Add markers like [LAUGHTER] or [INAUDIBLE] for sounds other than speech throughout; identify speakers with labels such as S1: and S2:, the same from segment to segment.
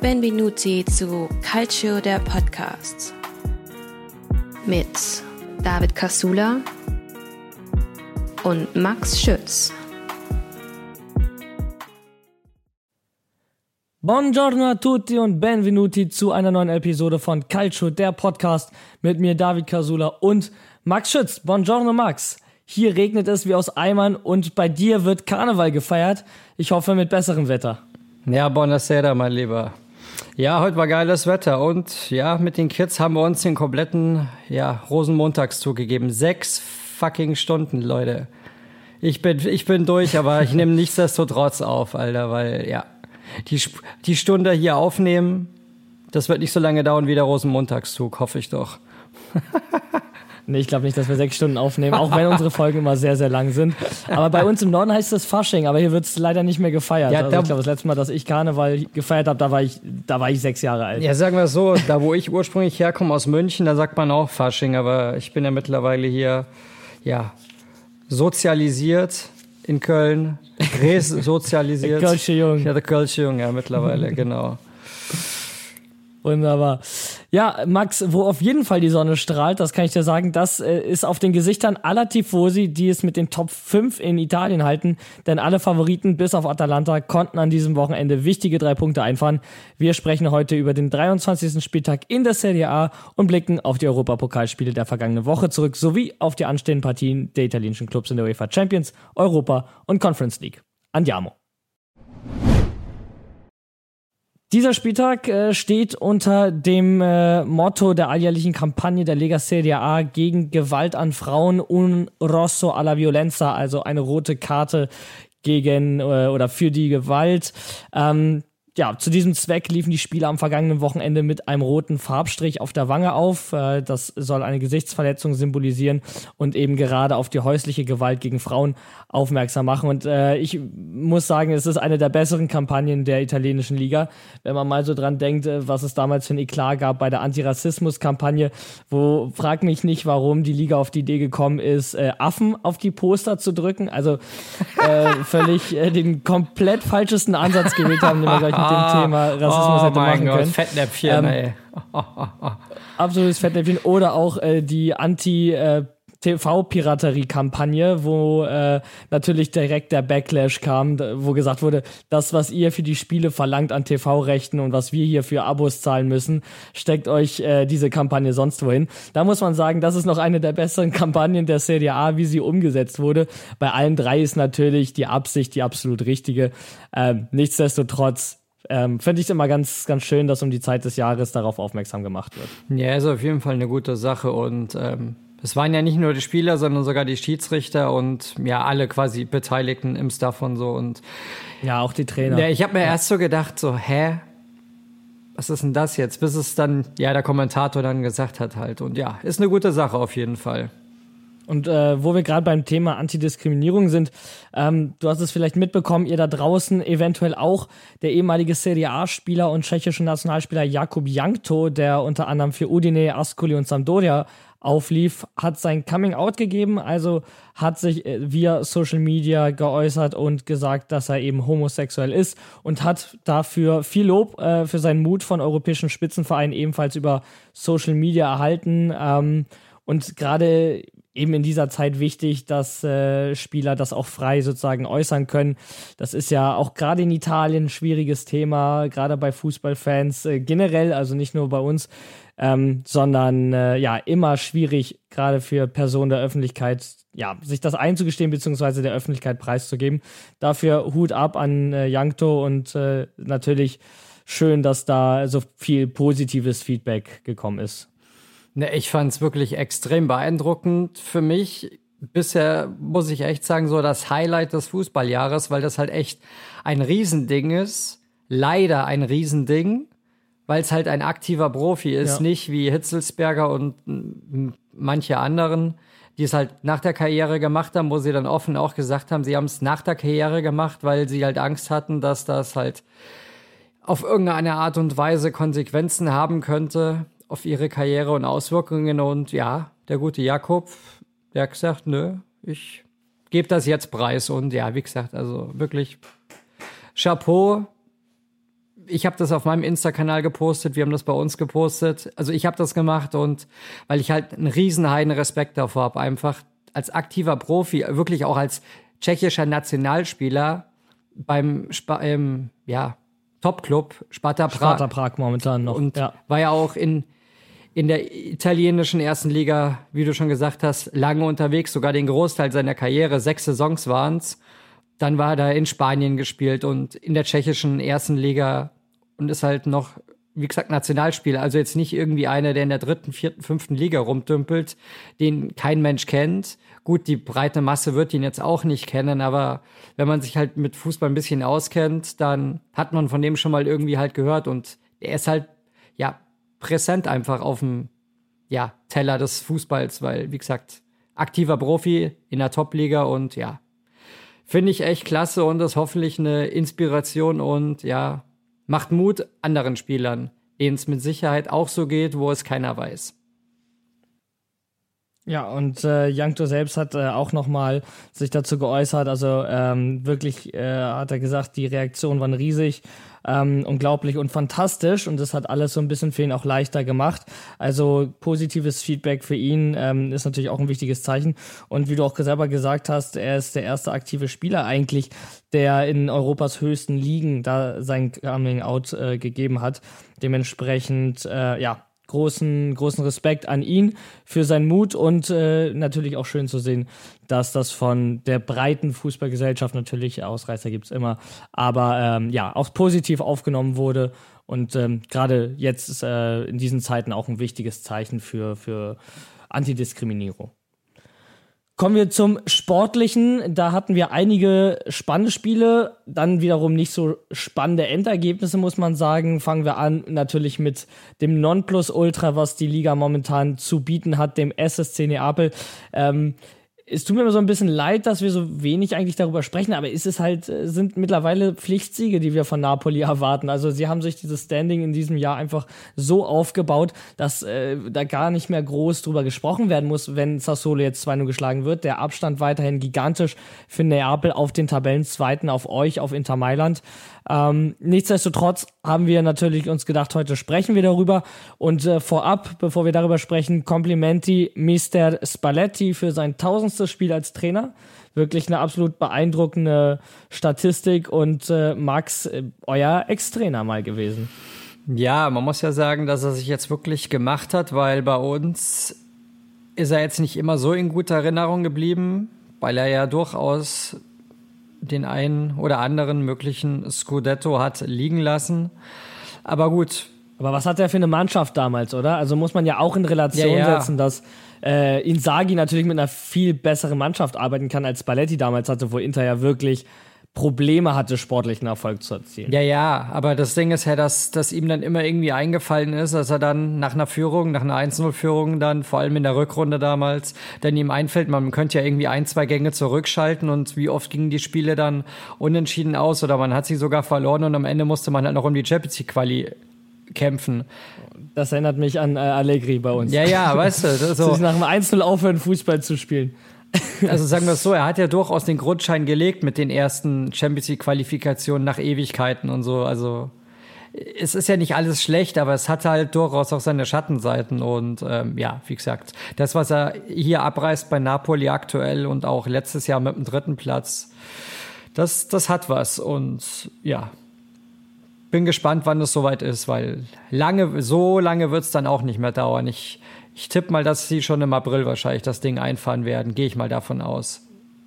S1: Benvenuti zu Calcio der Podcast mit David Casula und Max Schütz.
S2: Buongiorno a tutti und benvenuti zu einer neuen Episode von Calcio der Podcast mit mir David Casula und Max Schütz. Buongiorno Max. Hier regnet es wie aus Eimern und bei dir wird Karneval gefeiert. Ich hoffe mit besserem Wetter.
S3: Ja, buonasera, mein Lieber. Ja, heute war geiles Wetter und ja, mit den Kids haben wir uns den kompletten ja, Rosenmontagszug gegeben. Sechs fucking Stunden, Leute. Ich bin, ich bin durch, aber ich nehme [LAUGHS] nichtsdestotrotz auf, Alter, weil ja, die, die Stunde hier aufnehmen, das wird nicht so lange dauern wie der Rosenmontagszug, hoffe ich doch. [LAUGHS]
S2: Nee, ich glaube nicht, dass wir sechs Stunden aufnehmen, auch wenn unsere Folgen immer sehr, sehr lang sind. Aber bei uns im Norden heißt das Fasching, aber hier wird es leider nicht mehr gefeiert. Ja, also ich glaube, das letzte Mal, dass ich Karneval gefeiert habe, da war ich, da war ich sechs Jahre alt.
S3: Ja, sagen wir es so, da wo ich ursprünglich herkomme aus München, da sagt man auch Fasching, aber ich bin ja mittlerweile hier, ja, sozialisiert in Köln, resozialisiert. [LAUGHS]
S2: Kölsche Jung.
S3: Ja, der Kölsche Jung, ja, mittlerweile, [LAUGHS] genau.
S2: Wunderbar. Ja, Max, wo auf jeden Fall die Sonne strahlt, das kann ich dir sagen, das äh, ist auf den Gesichtern aller Tifosi, die es mit den Top 5 in Italien halten, denn alle Favoriten bis auf Atalanta konnten an diesem Wochenende wichtige drei Punkte einfahren. Wir sprechen heute über den 23. Spieltag in der Serie A und blicken auf die Europapokalspiele der vergangenen Woche zurück, sowie auf die anstehenden Partien der italienischen Clubs in der UEFA Champions, Europa und Conference League. Andiamo. Dieser Spieltag äh, steht unter dem äh, Motto der alljährlichen Kampagne der Lega Serie A gegen Gewalt an Frauen un rosso alla violenza, also eine rote Karte gegen äh, oder für die Gewalt. Ähm, ja, zu diesem Zweck liefen die Spieler am vergangenen Wochenende mit einem roten Farbstrich auf der Wange auf. Äh, das soll eine Gesichtsverletzung symbolisieren und eben gerade auf die häusliche Gewalt gegen Frauen aufmerksam machen. Und äh, ich muss sagen, es ist eine der besseren Kampagnen der italienischen Liga, wenn man mal so dran denkt, äh, was es damals für ein Eklat gab bei der Antirassismus-Kampagne, wo frag mich nicht, warum die Liga auf die Idee gekommen ist, Affen auf die Poster zu drücken. Also äh, völlig den komplett falschesten Ansatz gewählt haben, den wir gleich dem ah. Thema Rassismus oh hätte machen Gott, können.
S3: Fettnäpfchen, ähm, ey. [LAUGHS]
S2: absolutes Fettnäpfchen. Oder auch äh, die Anti- äh, TV-Piraterie-Kampagne, wo äh, natürlich direkt der Backlash kam, wo gesagt wurde, das, was ihr für die Spiele verlangt an TV-Rechten und was wir hier für Abos zahlen müssen, steckt euch äh, diese Kampagne sonst wohin. Da muss man sagen, das ist noch eine der besseren [LAUGHS] Kampagnen der Serie A, wie sie umgesetzt wurde. Bei allen drei ist natürlich die Absicht die absolut richtige. Ähm, nichtsdestotrotz ähm, Finde ich immer ganz, ganz schön, dass um die Zeit des Jahres darauf aufmerksam gemacht wird.
S3: Ja, ist auf jeden Fall eine gute Sache und ähm, es waren ja nicht nur die Spieler, sondern sogar die Schiedsrichter und ja, alle quasi Beteiligten im Staff und so und
S2: ja, auch die Trainer.
S3: Ja, ich habe mir ja. erst so gedacht, so, hä? Was ist denn das jetzt? Bis es dann, ja, der Kommentator dann gesagt hat halt. Und ja, ist eine gute Sache auf jeden Fall.
S2: Und äh, wo wir gerade beim Thema Antidiskriminierung sind, ähm, du hast es vielleicht mitbekommen, ihr da draußen eventuell auch, der ehemalige Serie A-Spieler und tschechische Nationalspieler Jakub Jankto, der unter anderem für Udine, Ascoli und Sampdoria auflief, hat sein Coming Out gegeben, also hat sich äh, via Social Media geäußert und gesagt, dass er eben homosexuell ist und hat dafür viel Lob äh, für seinen Mut von europäischen Spitzenvereinen ebenfalls über Social Media erhalten. Ähm, und gerade eben in dieser Zeit wichtig, dass äh, Spieler das auch frei sozusagen äußern können. Das ist ja auch gerade in Italien ein schwieriges Thema, gerade bei Fußballfans äh, generell, also nicht nur bei uns, ähm, sondern äh, ja immer schwierig, gerade für Personen der Öffentlichkeit, ja, sich das einzugestehen, beziehungsweise der Öffentlichkeit preiszugeben. Dafür Hut ab an äh, Jankto und äh, natürlich schön, dass da so viel positives Feedback gekommen ist.
S3: Ne, ich fand es wirklich extrem beeindruckend für mich. Bisher muss ich echt sagen, so das Highlight des Fußballjahres, weil das halt echt ein Riesending ist. Leider ein Riesending, weil es halt ein aktiver Profi ist, ja. nicht wie Hitzelsberger und manche anderen, die es halt nach der Karriere gemacht haben, wo sie dann offen auch gesagt haben, sie haben es nach der Karriere gemacht, weil sie halt Angst hatten, dass das halt auf irgendeine Art und Weise Konsequenzen haben könnte auf ihre Karriere und Auswirkungen. Und ja, der gute Jakob, der hat gesagt, nö, ich gebe das jetzt preis. Und ja, wie gesagt, also wirklich Chapeau. ich habe das auf meinem Insta-Kanal gepostet, wir haben das bei uns gepostet. Also ich habe das gemacht und weil ich halt einen riesen heiden Respekt davor habe, einfach als aktiver Profi, wirklich auch als tschechischer Nationalspieler beim Sp ähm, ja, Top-Club Sparta Prag.
S2: Sparta Prag momentan noch.
S3: Und ja. war ja auch in, in der italienischen ersten Liga, wie du schon gesagt hast, lange unterwegs, sogar den Großteil seiner Karriere, sechs Saisons waren's. Dann war er in Spanien gespielt und in der tschechischen ersten Liga und ist halt noch, wie gesagt, Nationalspieler. Also jetzt nicht irgendwie einer, der in der dritten, vierten, fünften Liga rumdümpelt, den kein Mensch kennt. Gut, die breite Masse wird ihn jetzt auch nicht kennen, aber wenn man sich halt mit Fußball ein bisschen auskennt, dann hat man von dem schon mal irgendwie halt gehört und er ist halt, ja, präsent einfach auf dem, ja, Teller des Fußballs, weil, wie gesagt, aktiver Profi in der Top-Liga und ja, Finde ich echt klasse und ist hoffentlich eine Inspiration und ja, macht Mut anderen Spielern, denen es mit Sicherheit auch so geht, wo es keiner weiß.
S2: Ja, und äh, Jankto selbst hat äh, auch nochmal sich dazu geäußert. Also ähm, wirklich äh, hat er gesagt, die Reaktionen waren riesig ähm, unglaublich und fantastisch und das hat alles so ein bisschen für ihn auch leichter gemacht. Also positives Feedback für ihn ähm, ist natürlich auch ein wichtiges Zeichen. Und wie du auch selber gesagt hast, er ist der erste aktive Spieler eigentlich, der in Europas höchsten Ligen da sein Coming Out äh, gegeben hat. Dementsprechend, äh, ja, großen, großen Respekt an ihn für seinen Mut und äh, natürlich auch schön zu sehen, dass das von der breiten Fußballgesellschaft natürlich Ausreißer gibt's immer, aber ähm, ja, auch positiv aufgenommen wurde und ähm, gerade jetzt ist äh, in diesen Zeiten auch ein wichtiges Zeichen für, für Antidiskriminierung. Kommen wir zum Sportlichen. Da hatten wir einige spannende Spiele, dann wiederum nicht so spannende Endergebnisse, muss man sagen. Fangen wir an natürlich mit dem Nonplusultra, was die Liga momentan zu bieten hat, dem SSC Neapel. Ähm, es tut mir immer so ein bisschen leid, dass wir so wenig eigentlich darüber sprechen, aber es ist halt, äh, sind mittlerweile Pflichtsiege, die wir von Napoli [LAUGHS] erwarten. Also sie haben sich dieses Standing in diesem Jahr einfach so aufgebaut, dass äh, da gar nicht mehr groß drüber gesprochen werden muss, wenn Sassolo jetzt 2-0 geschlagen wird. Der Abstand weiterhin gigantisch für Neapel auf den Tabellenzweiten, auf euch, auf Inter Mailand. Ähm, nichtsdestotrotz haben wir natürlich uns gedacht, heute sprechen wir darüber. Und äh, vorab, bevor wir darüber sprechen, Komplimenti Mr. Spalletti für sein tausendstes Spiel als Trainer. Wirklich eine absolut beeindruckende Statistik und äh, Max, äh, euer Ex-Trainer mal gewesen.
S3: Ja, man muss ja sagen, dass er sich jetzt wirklich gemacht hat, weil bei uns ist er jetzt nicht immer so in guter Erinnerung geblieben, weil er ja durchaus den einen oder anderen möglichen Scudetto hat liegen lassen. Aber gut.
S2: Aber was hat er für eine Mannschaft damals, oder? Also muss man ja auch in Relation ja, ja. setzen, dass äh, Inzaghi natürlich mit einer viel besseren Mannschaft arbeiten kann, als Spalletti damals hatte, wo Inter ja wirklich Probleme hatte, sportlichen Erfolg zu erzielen.
S3: Ja, ja, aber das Ding ist ja, dass, dass ihm dann immer irgendwie eingefallen ist, dass er dann nach einer Führung, nach einer 1-0-Führung dann, vor allem in der Rückrunde damals, dann ihm einfällt, man könnte ja irgendwie ein, zwei Gänge zurückschalten und wie oft gingen die Spiele dann unentschieden aus oder man hat sie sogar verloren und am Ende musste man halt noch um die Champions League Quali kämpfen.
S2: Das erinnert mich an äh, Allegri bei uns.
S3: Ja, ja, weißt du. [LAUGHS]
S2: So. Sich nach dem 1-0 aufhören, Fußball zu spielen. [LAUGHS]
S3: Also sagen wir es so, er hat ja durchaus den Grundschein gelegt mit den ersten Champions League Qualifikationen nach Ewigkeiten und so. Also es ist ja nicht alles schlecht, aber es hat halt durchaus auch seine Schattenseiten. Und ähm, ja, wie gesagt, das, was er hier abreißt bei Napoli aktuell und auch letztes Jahr mit dem dritten Platz, das, das hat was. Und ja, bin gespannt, wann es soweit ist, weil lange, so lange wird es dann auch nicht mehr dauern. Ich ich tippe mal, dass sie schon im April wahrscheinlich das Ding einfahren werden. Gehe ich mal davon aus.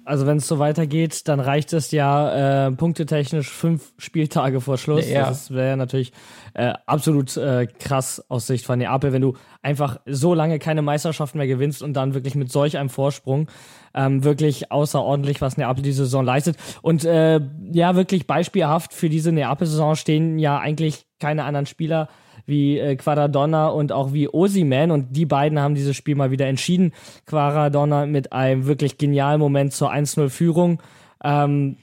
S2: Also wenn es so weitergeht, dann reicht es ja äh, punktetechnisch fünf Spieltage vor Schluss. Ja. Das wäre natürlich äh, absolut äh, krass aus Sicht von Neapel, wenn du einfach so lange keine Meisterschaft mehr gewinnst und dann wirklich mit solch einem Vorsprung ähm, wirklich außerordentlich, was Neapel diese Saison leistet. Und äh, ja, wirklich beispielhaft für diese Neapel-Saison stehen ja eigentlich keine anderen Spieler wie äh, Quaradonna und auch wie Osiman und die beiden haben dieses Spiel mal wieder entschieden. Quaradonna mit einem wirklich genialen Moment zur 1-0-Führung. Ähm,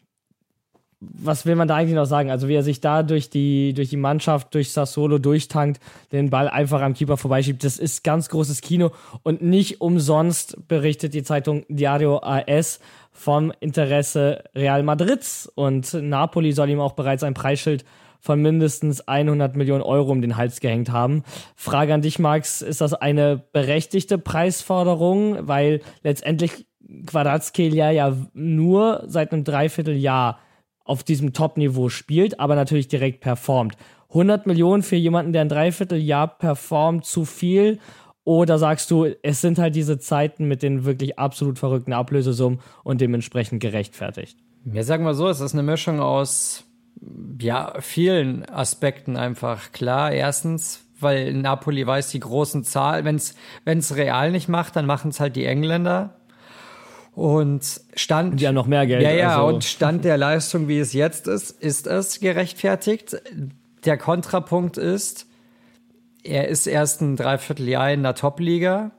S2: was will man da eigentlich noch sagen? Also wie er sich da durch die, durch die Mannschaft, durch Sassolo durchtankt, den Ball einfach am Keeper vorbeischiebt, das ist ganz großes Kino und nicht umsonst berichtet die Zeitung Diario AS vom Interesse Real Madrids und Napoli soll ihm auch bereits ein Preisschild von mindestens 100 Millionen Euro um den Hals gehängt haben. Frage an dich, Max, ist das eine berechtigte Preisforderung? Weil letztendlich Quadratskhelia ja nur seit einem Dreivierteljahr auf diesem Top-Niveau spielt, aber natürlich direkt performt. 100 Millionen für jemanden, der ein Dreivierteljahr performt, zu viel? Oder sagst du, es sind halt diese Zeiten mit den wirklich absolut verrückten Ablösesummen und dementsprechend gerechtfertigt?
S3: Ja, sagen wir so, es ist eine Mischung aus ja, vielen Aspekten einfach. Klar, erstens, weil Napoli weiß die großen Zahlen, wenn es real nicht macht, dann machen es halt die Engländer. Und Stand.
S2: Haben noch mehr Geld.
S3: Ja, ja, also. und Stand der Leistung, wie es jetzt ist, ist es gerechtfertigt. Der Kontrapunkt ist, er ist erst ein Dreivierteljahr in der Top-Liga.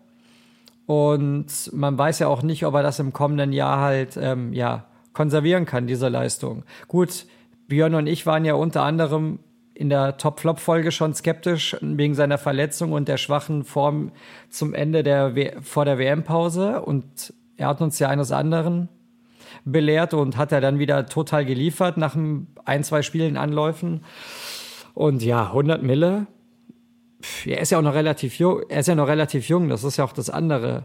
S3: Und man weiß ja auch nicht, ob er das im kommenden Jahr halt, ähm, ja, konservieren kann, diese Leistung. Gut, Björn und ich waren ja unter anderem in der Top-Flop-Folge schon skeptisch wegen seiner Verletzung und der schwachen Form zum Ende der w vor der WM-Pause. Und er hat uns ja eines anderen belehrt und hat er dann wieder total geliefert nach ein, zwei Spielen Anläufen. Und ja, 100 Mille. Er ist ja auch noch relativ jung. Er ist ja noch relativ jung. Das ist ja auch das andere.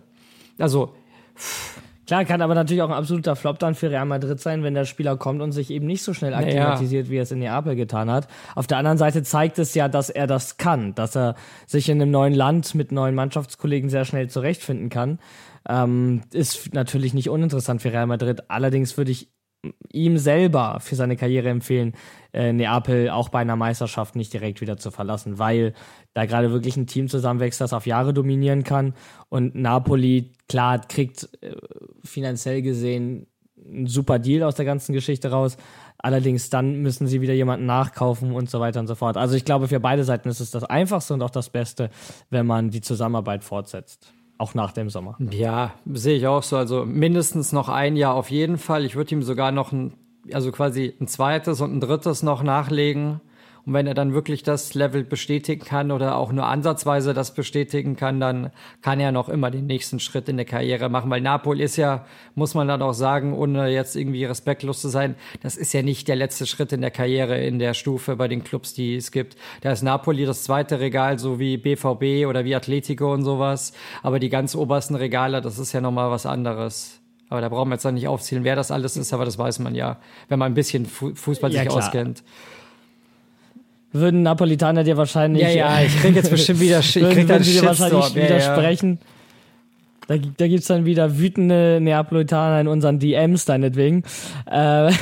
S3: Also,
S2: pff, Klar, kann aber natürlich auch ein absoluter Flop dann für Real Madrid sein, wenn der Spieler kommt und sich eben nicht so schnell akklimatisiert, ja. wie er es in Neapel getan hat. Auf der anderen Seite zeigt es ja, dass er das kann, dass er sich in einem neuen Land mit neuen Mannschaftskollegen sehr schnell zurechtfinden kann. Ähm, ist natürlich nicht uninteressant für Real Madrid. Allerdings würde ich ihm selber für seine Karriere empfehlen, äh, Neapel auch bei einer Meisterschaft nicht direkt wieder zu verlassen, weil da gerade wirklich ein Team zusammenwächst, das auf Jahre dominieren kann. Und Napoli, klar, kriegt äh, finanziell gesehen einen super Deal aus der ganzen Geschichte raus. Allerdings dann müssen sie wieder jemanden nachkaufen und so weiter und so fort. Also ich glaube, für beide Seiten ist es das Einfachste und auch das Beste, wenn man die Zusammenarbeit fortsetzt. Auch nach dem Sommer.
S3: Ja, sehe ich auch so. Also mindestens noch ein Jahr auf jeden Fall. Ich würde ihm sogar noch ein, also quasi ein zweites und ein drittes noch nachlegen. Und wenn er dann wirklich das Level bestätigen kann oder auch nur ansatzweise das bestätigen kann, dann kann er noch immer den nächsten Schritt in der Karriere machen. Weil Napoli ist ja, muss man dann auch sagen, ohne jetzt irgendwie respektlos zu sein, das ist ja nicht der letzte Schritt in der Karriere in der Stufe bei den Clubs, die es gibt. Da ist Napoli das zweite Regal, so wie BVB oder wie Atletico und sowas. Aber die ganz obersten Regale, das ist ja nochmal was anderes. Aber da brauchen wir jetzt dann nicht aufzählen, wer das alles ist, aber das weiß man ja, wenn man ein bisschen Fußball sich ja, auskennt
S2: würden Napolitaner dir wahrscheinlich.
S3: Ja, ja, ich krieg jetzt bestimmt wieder ich
S2: würden, krieg dann dir wahrscheinlich ja, widersprechen. Ja. Da, da gibt es dann wieder wütende Neapolitaner in unseren DMs, deinetwegen. Äh,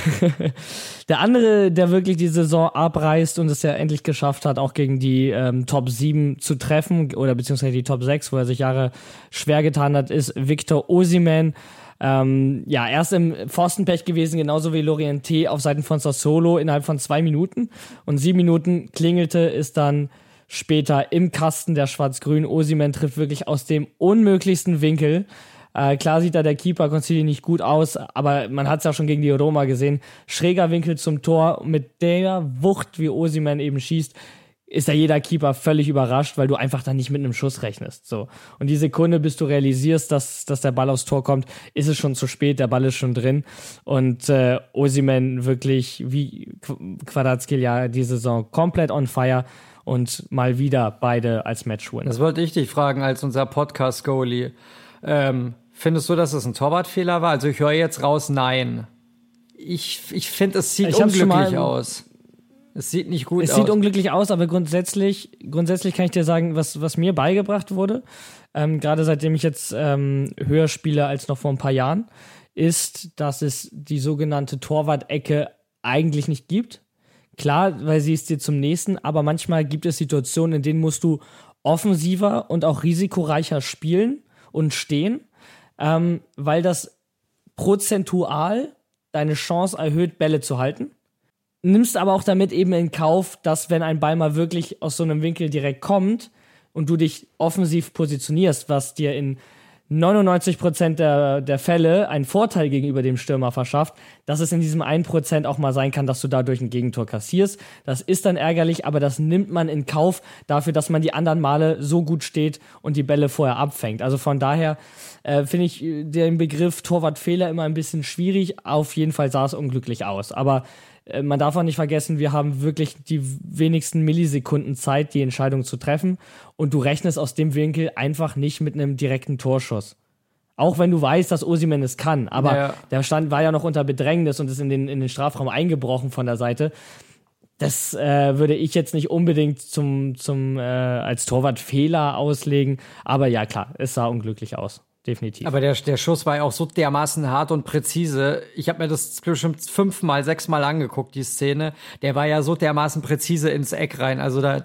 S2: [LAUGHS] der andere, der wirklich die Saison abreißt und es ja endlich geschafft hat, auch gegen die ähm, Top 7 zu treffen, oder beziehungsweise die Top 6, wo er sich Jahre schwer getan hat, ist Victor Osiman. Ähm, ja, erst im Pfostenpech gewesen, genauso wie Lorient auf Seiten von Sassolo innerhalb von zwei Minuten. Und sieben Minuten klingelte, ist dann später im Kasten der Schwarz-Grün. Osimen trifft wirklich aus dem unmöglichsten Winkel. Äh, klar sieht da der Keeper Concili nicht gut aus, aber man hat es ja schon gegen die Roma gesehen. Schräger Winkel zum Tor mit der Wucht, wie Osimen eben schießt ist ja jeder Keeper völlig überrascht, weil du einfach dann nicht mit einem Schuss rechnest. So. Und die Sekunde, bis du realisierst, dass, dass der Ball aufs Tor kommt, ist es schon zu spät, der Ball ist schon drin. Und äh, Osimen wirklich wie Quadratskhelia die Saison komplett on fire und mal wieder beide als Matchwin.
S3: Das wollte ich dich fragen als unser Podcast-Goalie. Ähm, findest du, dass es ein Torwartfehler war? Also ich höre jetzt raus, nein. Ich, ich finde, es sieht ich unglücklich aus. Es sieht nicht gut
S2: es aus. Es sieht unglücklich aus, aber grundsätzlich, grundsätzlich kann ich dir sagen, was, was mir beigebracht wurde, ähm, gerade seitdem ich jetzt ähm, höher spiele als noch vor ein paar Jahren, ist, dass es die sogenannte Torwart-Ecke eigentlich nicht gibt. Klar, weil sie ist dir zum nächsten, aber manchmal gibt es Situationen, in denen musst du offensiver und auch risikoreicher spielen und stehen, ähm, weil das prozentual deine Chance erhöht, Bälle zu halten nimmst aber auch damit eben in Kauf, dass wenn ein Ball mal wirklich aus so einem Winkel direkt kommt und du dich offensiv positionierst, was dir in 99% der, der Fälle einen Vorteil gegenüber dem Stürmer verschafft, dass es in diesem 1% auch mal sein kann, dass du dadurch ein Gegentor kassierst. Das ist dann ärgerlich, aber das nimmt man in Kauf dafür, dass man die anderen Male so gut steht und die Bälle vorher abfängt. Also von daher äh, finde ich den Begriff Torwartfehler immer ein bisschen schwierig. Auf jeden Fall sah es unglücklich aus. Aber äh, man darf auch nicht vergessen, wir haben wirklich die wenigsten Millisekunden Zeit, die Entscheidung zu treffen. Und du rechnest aus dem Winkel einfach nicht mit einem direkten Torschuss. Auch wenn du weißt, dass Osimen es kann. Aber ja. der Stand war ja noch unter Bedrängnis und ist in den, in den Strafraum eingebrochen von der Seite. Das äh, würde ich jetzt nicht unbedingt zum, zum, äh, als Torwart Fehler auslegen. Aber ja, klar, es sah unglücklich aus definitiv.
S3: Aber der, der Schuss war ja auch so dermaßen hart und präzise. Ich habe mir das bestimmt fünfmal, sechsmal angeguckt, die Szene. Der war ja so dermaßen präzise ins Eck rein. Also da,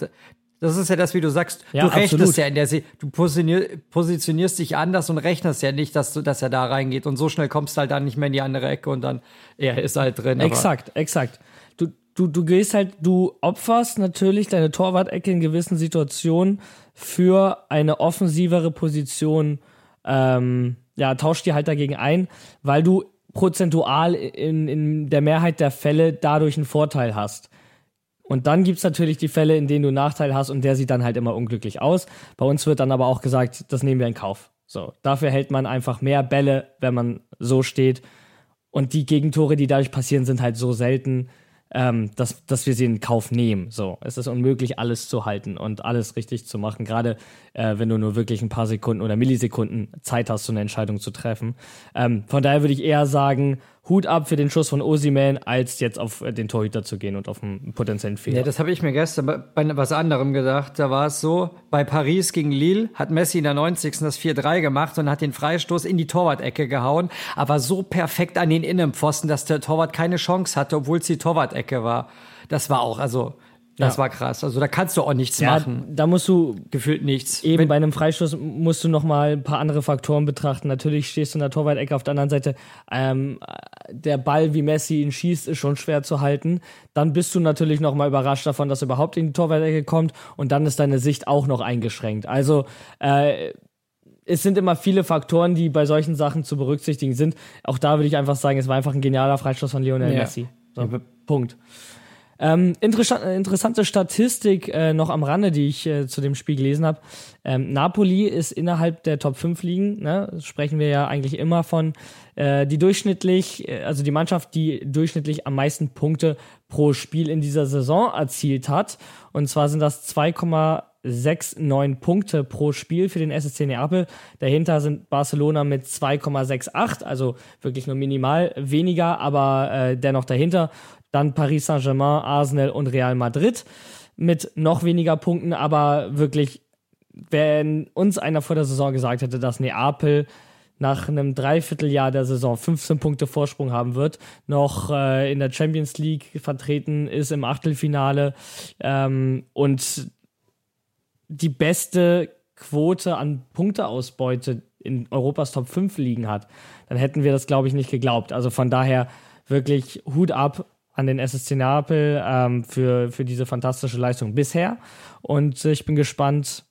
S3: das ist ja das, wie du sagst. Ja, du rechnest absolut. ja in der See. Du positionierst dich anders und rechnest ja nicht, dass, du, dass er da reingeht. Und so schnell kommst du halt dann nicht mehr in die andere Ecke und dann, er ist halt drin.
S2: Exakt, exakt. Du, du, du gehst halt, du opferst natürlich deine Torwart-Ecke in gewissen Situationen für eine offensivere Position ähm, ja, tauscht die halt dagegen ein, weil du prozentual in, in der Mehrheit der Fälle dadurch einen Vorteil hast. Und dann gibt's natürlich die Fälle, in denen du einen Nachteil hast und der sieht dann halt immer unglücklich aus. Bei uns wird dann aber auch gesagt, das nehmen wir in Kauf. So, dafür hält man einfach mehr Bälle, wenn man so steht. Und die Gegentore, die dadurch passieren, sind halt so selten, ähm, dass, dass wir sie in Kauf nehmen. So, es ist unmöglich, alles zu halten und alles richtig zu machen, gerade äh, wenn du nur wirklich ein paar Sekunden oder Millisekunden Zeit hast, so eine Entscheidung zu treffen. Ähm, von daher würde ich eher sagen, Hut ab für den Schuss von Osiman, als jetzt auf äh, den Torhüter zu gehen und auf einen potenziellen Fehler.
S3: Ja, das habe ich mir gestern bei, bei was anderem gedacht. Da war es so, bei Paris gegen Lille hat Messi in der 90. das 4-3 gemacht und hat den Freistoß in die Torwart-Ecke gehauen, aber so perfekt an den Innenpfosten, dass der Torwart keine Chance hatte, obwohl es die Torwart-Ecke war. Das war auch, also das ja. war krass. Also da kannst du auch nichts ja, machen.
S2: Da musst du gefühlt nichts. Eben Wenn, bei einem Freistoß musst du noch mal ein paar andere Faktoren betrachten. Natürlich stehst du in der Torwart-Ecke auf der anderen Seite. Ähm, der Ball, wie Messi ihn schießt, ist schon schwer zu halten. Dann bist du natürlich noch mal überrascht davon, dass er überhaupt in die Torwart-Ecke kommt. Und dann ist deine Sicht auch noch eingeschränkt. Also äh, es sind immer viele Faktoren, die bei solchen Sachen zu berücksichtigen sind. Auch da würde ich einfach sagen, es war einfach ein genialer Freistoß von Lionel ja. Messi. So. Punkt. Ähm, interessant, interessante Statistik äh, noch am Rande, die ich äh, zu dem Spiel gelesen habe. Ähm, Napoli ist innerhalb der Top 5 Ligen, ne, sprechen wir ja eigentlich immer von, äh, die durchschnittlich, äh, also die Mannschaft, die durchschnittlich am meisten Punkte pro Spiel in dieser Saison erzielt hat. Und zwar sind das 2,69 Punkte pro Spiel für den SSC Neapel. Dahinter sind Barcelona mit 2,68, also wirklich nur minimal weniger, aber äh, dennoch dahinter dann Paris Saint-Germain, Arsenal und Real Madrid mit noch weniger Punkten, aber wirklich, wenn uns einer vor der Saison gesagt hätte, dass Neapel nach einem Dreivierteljahr der Saison 15 Punkte Vorsprung haben wird, noch äh, in der Champions League vertreten ist im Achtelfinale ähm, und die beste Quote an Punkteausbeute in Europas Top 5 liegen hat, dann hätten wir das, glaube ich, nicht geglaubt. Also von daher wirklich Hut ab an den SSC Neapel ähm, für, für diese fantastische Leistung bisher. Und ich bin gespannt,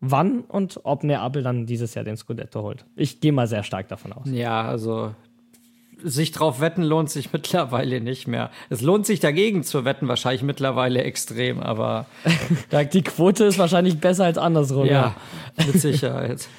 S2: wann und ob Neapel dann dieses Jahr den Scudetto holt. Ich gehe mal sehr stark davon aus.
S3: Ja, also sich drauf wetten lohnt sich [LAUGHS] mittlerweile nicht mehr. Es lohnt sich dagegen zu wetten wahrscheinlich mittlerweile extrem, aber [LAUGHS]
S2: die Quote ist wahrscheinlich besser als andersrum.
S3: Ja, ja. mit Sicherheit. [LAUGHS]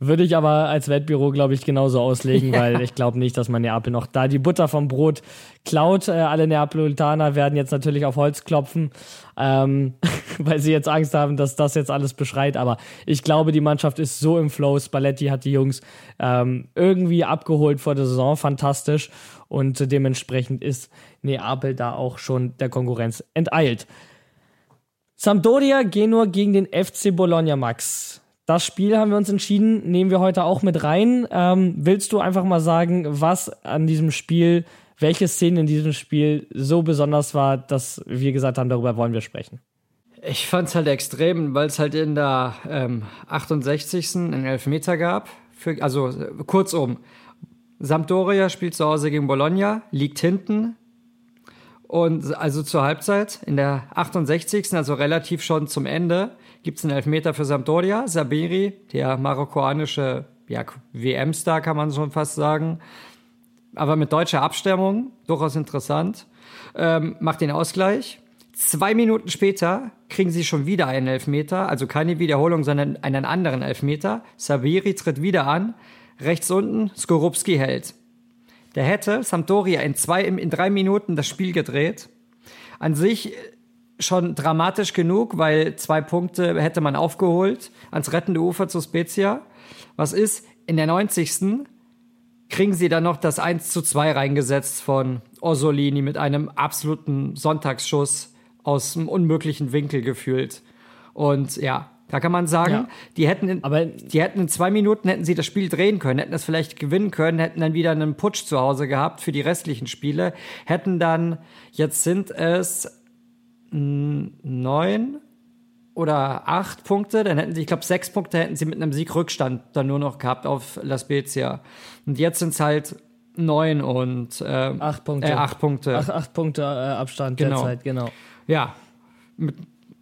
S2: Würde ich aber als Wettbüro, glaube ich, genauso auslegen, [LAUGHS] ja. weil ich glaube nicht, dass man Neapel noch da die Butter vom Brot klaut. Äh, alle Neapolitaner werden jetzt natürlich auf Holz klopfen, ähm, [LAUGHS] weil sie jetzt Angst haben, dass das jetzt alles beschreit. Aber ich glaube, die Mannschaft ist so im Flow. Spalletti hat die Jungs ähm, irgendwie abgeholt vor der Saison. Fantastisch. Und dementsprechend ist Neapel da auch schon der Konkurrenz enteilt. Sampdoria gehen nur gegen den FC Bologna, Max. Das Spiel haben wir uns entschieden, nehmen wir heute auch mit rein. Ähm, willst du einfach mal sagen, was an diesem Spiel, welche Szene in diesem Spiel so besonders war, dass wir gesagt haben, darüber wollen wir sprechen?
S3: Ich fand es halt extrem, weil es halt in der ähm, 68. einen Elfmeter gab. Für, also kurzum, Sampdoria spielt zu Hause gegen Bologna, liegt hinten. Und also zur Halbzeit in der 68. also relativ schon zum Ende gibt es einen Elfmeter für Sampdoria. Sabiri, der marokkanische ja, WM-Star, kann man schon fast sagen. Aber mit deutscher Abstimmung, durchaus interessant, ähm, macht den Ausgleich. Zwei Minuten später kriegen sie schon wieder einen Elfmeter, also keine Wiederholung, sondern einen anderen Elfmeter. Sabiri tritt wieder an, rechts unten, Skorupski hält. der hätte Sampdoria in zwei, in drei Minuten das Spiel gedreht. An sich schon dramatisch genug, weil zwei Punkte hätte man aufgeholt ans rettende Ufer zu Spezia. Was ist? In der 90. kriegen sie dann noch das 1 zu 2 reingesetzt von Orsolini mit einem absoluten Sonntagsschuss aus einem unmöglichen Winkel gefühlt. Und ja, da kann man sagen, ja. die hätten in, aber die hätten in zwei Minuten hätten sie das Spiel drehen können, hätten es vielleicht gewinnen können, hätten dann wieder einen Putsch zu Hause gehabt für die restlichen Spiele, hätten dann jetzt sind es neun oder acht Punkte, dann hätten sie, ich glaube, sechs Punkte hätten sie mit einem Sieg Rückstand dann nur noch gehabt auf La Spezia. Und jetzt sind es halt neun und äh,
S2: acht Punkte.
S3: Äh, acht Punkte.
S2: Acht, acht Punkte äh, Abstand genau. derzeit, genau.
S3: Ja. Mit,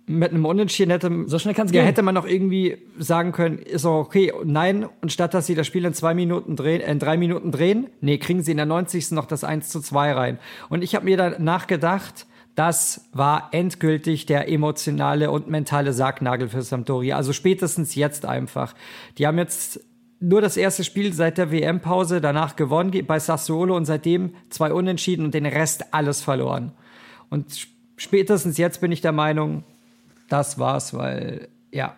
S3: mit einem Unentschieden hätte,
S2: so schnell kann's
S3: ja,
S2: gehen.
S3: hätte man noch irgendwie sagen können, ist auch okay. Nein, und statt dass sie das Spiel in zwei Minuten drehen, äh, in drei Minuten drehen, nee, kriegen sie in der 90. noch das 1 zu 2 rein. Und ich habe mir dann nachgedacht, das war endgültig der emotionale und mentale Sargnagel für Sampdoria. Also spätestens jetzt einfach. Die haben jetzt nur das erste Spiel seit der WM-Pause danach gewonnen bei Sassuolo und seitdem zwei Unentschieden und den Rest alles verloren. Und spätestens jetzt bin ich der Meinung, das war's, weil, ja,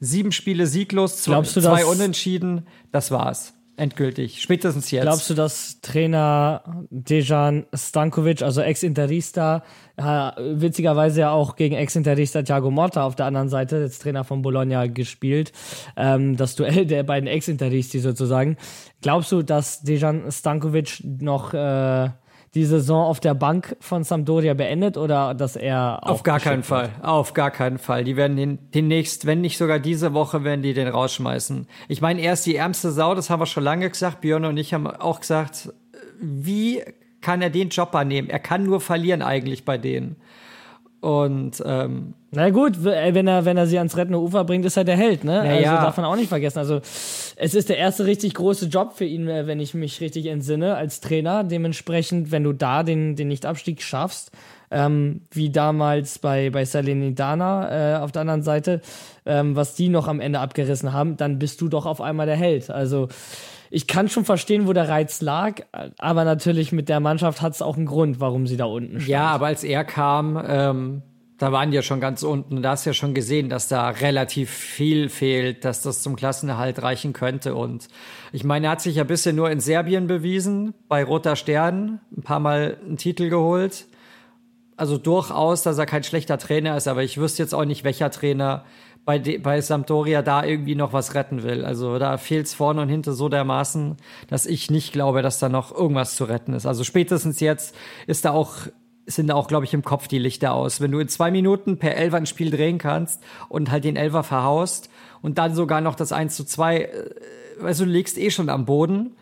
S3: sieben Spiele sieglos, zwei, zwei Unentschieden, das war's. Endgültig, spätestens jetzt.
S2: Glaubst du, dass Trainer Dejan Stankovic, also Ex-Interista, äh, witzigerweise ja auch gegen Ex-Interista Thiago Motta auf der anderen Seite, jetzt Trainer von Bologna gespielt, ähm, das Duell der beiden Ex-Interisti sozusagen. Glaubst du, dass Dejan Stankovic noch äh, die Saison auf der Bank von Sampdoria beendet oder dass er
S3: auf gar keinen wird? Fall, auf gar keinen Fall. Die werden den demnächst, wenn nicht sogar diese Woche, werden die den rausschmeißen. Ich meine, er ist die ärmste Sau, das haben wir schon lange gesagt. Björn und ich haben auch gesagt, wie kann er den Job annehmen? Er kann nur verlieren eigentlich bei denen. Und ähm,
S2: na gut, wenn er, wenn er sie ans rettende Ufer bringt, ist er der Held, ne? Also ja. darf man auch nicht vergessen. Also es ist der erste richtig große Job für ihn, äh, wenn ich mich richtig entsinne, als Trainer. Dementsprechend, wenn du da den, den Nichtabstieg schaffst, ähm, wie damals bei, bei Salernitana äh, auf der anderen Seite, ähm, was die noch am Ende abgerissen haben, dann bist du doch auf einmal der Held. Also ich kann schon verstehen, wo der Reiz lag, aber natürlich mit der Mannschaft hat es auch einen Grund, warum sie da unten stand.
S3: Ja, aber als er kam, ähm, da waren die ja schon ganz unten. Da hast du ja schon gesehen, dass da relativ viel fehlt, dass das zum Klassenerhalt reichen könnte. Und ich meine, er hat sich ja bisher nur in Serbien bewiesen, bei Roter Stern, ein paar Mal einen Titel geholt. Also durchaus, dass er kein schlechter Trainer ist, aber ich wüsste jetzt auch nicht, welcher Trainer bei, bei Sampdoria da irgendwie noch was retten will. Also da fehlt es vorne und hinten so dermaßen, dass ich nicht glaube, dass da noch irgendwas zu retten ist. Also spätestens jetzt ist da auch sind da auch, glaube ich, im Kopf die Lichter aus. Wenn du in zwei Minuten per Elfer ein Spiel drehen kannst und halt den Elfer verhaust und dann sogar noch das 1 zu 2, äh, weißt du, du legst eh schon am Boden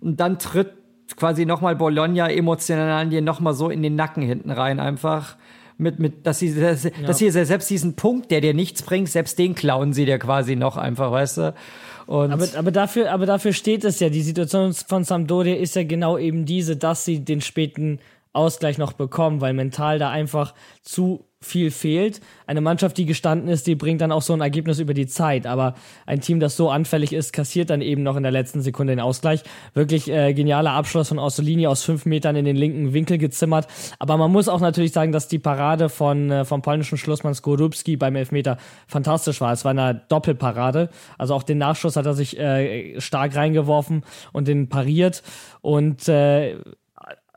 S3: und dann tritt quasi nochmal Bologna emotional an dir nochmal so in den Nacken hinten rein einfach mit, mit, dass sie, dass, ja. dass sie selbst diesen Punkt, der dir nichts bringt, selbst den klauen sie dir quasi noch einfach, weißt du?
S2: Und aber, aber, dafür, aber dafür steht es ja. Die Situation von Sampdoria ist ja genau eben diese, dass sie den späten Ausgleich noch bekommen, weil mental da einfach zu viel fehlt. Eine Mannschaft, die gestanden ist, die bringt dann auch so ein Ergebnis über die Zeit. Aber ein Team, das so anfällig ist, kassiert dann eben noch in der letzten Sekunde den Ausgleich. Wirklich äh, genialer Abschluss von Orsolini aus fünf Metern in den linken Winkel gezimmert. Aber man muss auch natürlich sagen, dass die Parade von äh, vom polnischen Schlussmann Skorupski beim Elfmeter fantastisch war. Es war eine Doppelparade. Also auch den Nachschuss hat er sich äh, stark reingeworfen und den pariert. Und äh,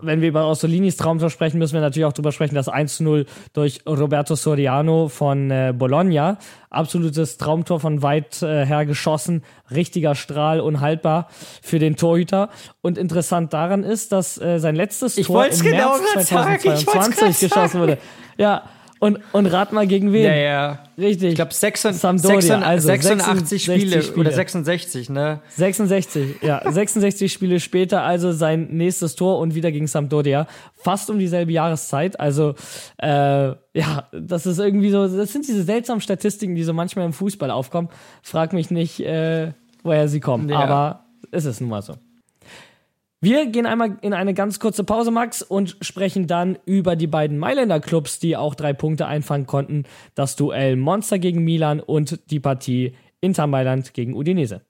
S2: wenn wir über Ossolinis Traumtor sprechen, müssen wir natürlich auch darüber sprechen, dass 1-0 durch Roberto Soriano von äh, Bologna. Absolutes Traumtor von weit äh, her geschossen. Richtiger Strahl, unhaltbar für den Torhüter. Und interessant daran ist, dass äh, sein letztes
S3: ich
S2: Tor im
S3: genau
S2: März 2022 geschossen wurde. Ja, und, und rat mal gegen wen?
S3: Ja, ja.
S2: Richtig.
S3: Ich glaube 86, also 86 Spiele, Spiele, oder 66, ne?
S2: 66, ja. [LAUGHS] 66 Spiele später, also sein nächstes Tor und wieder gegen Sampdoria. Fast um dieselbe Jahreszeit. Also, äh, ja, das ist irgendwie so, das sind diese seltsamen Statistiken, die so manchmal im Fußball aufkommen. Frag mich nicht, äh, woher sie kommen. Ja. Aber es ist nun mal so. Wir gehen einmal in eine ganz kurze Pause, Max, und sprechen dann über die beiden Mailänder Clubs, die auch drei Punkte einfangen konnten. Das Duell Monster gegen Milan und die Partie Inter Mailand gegen Udinese.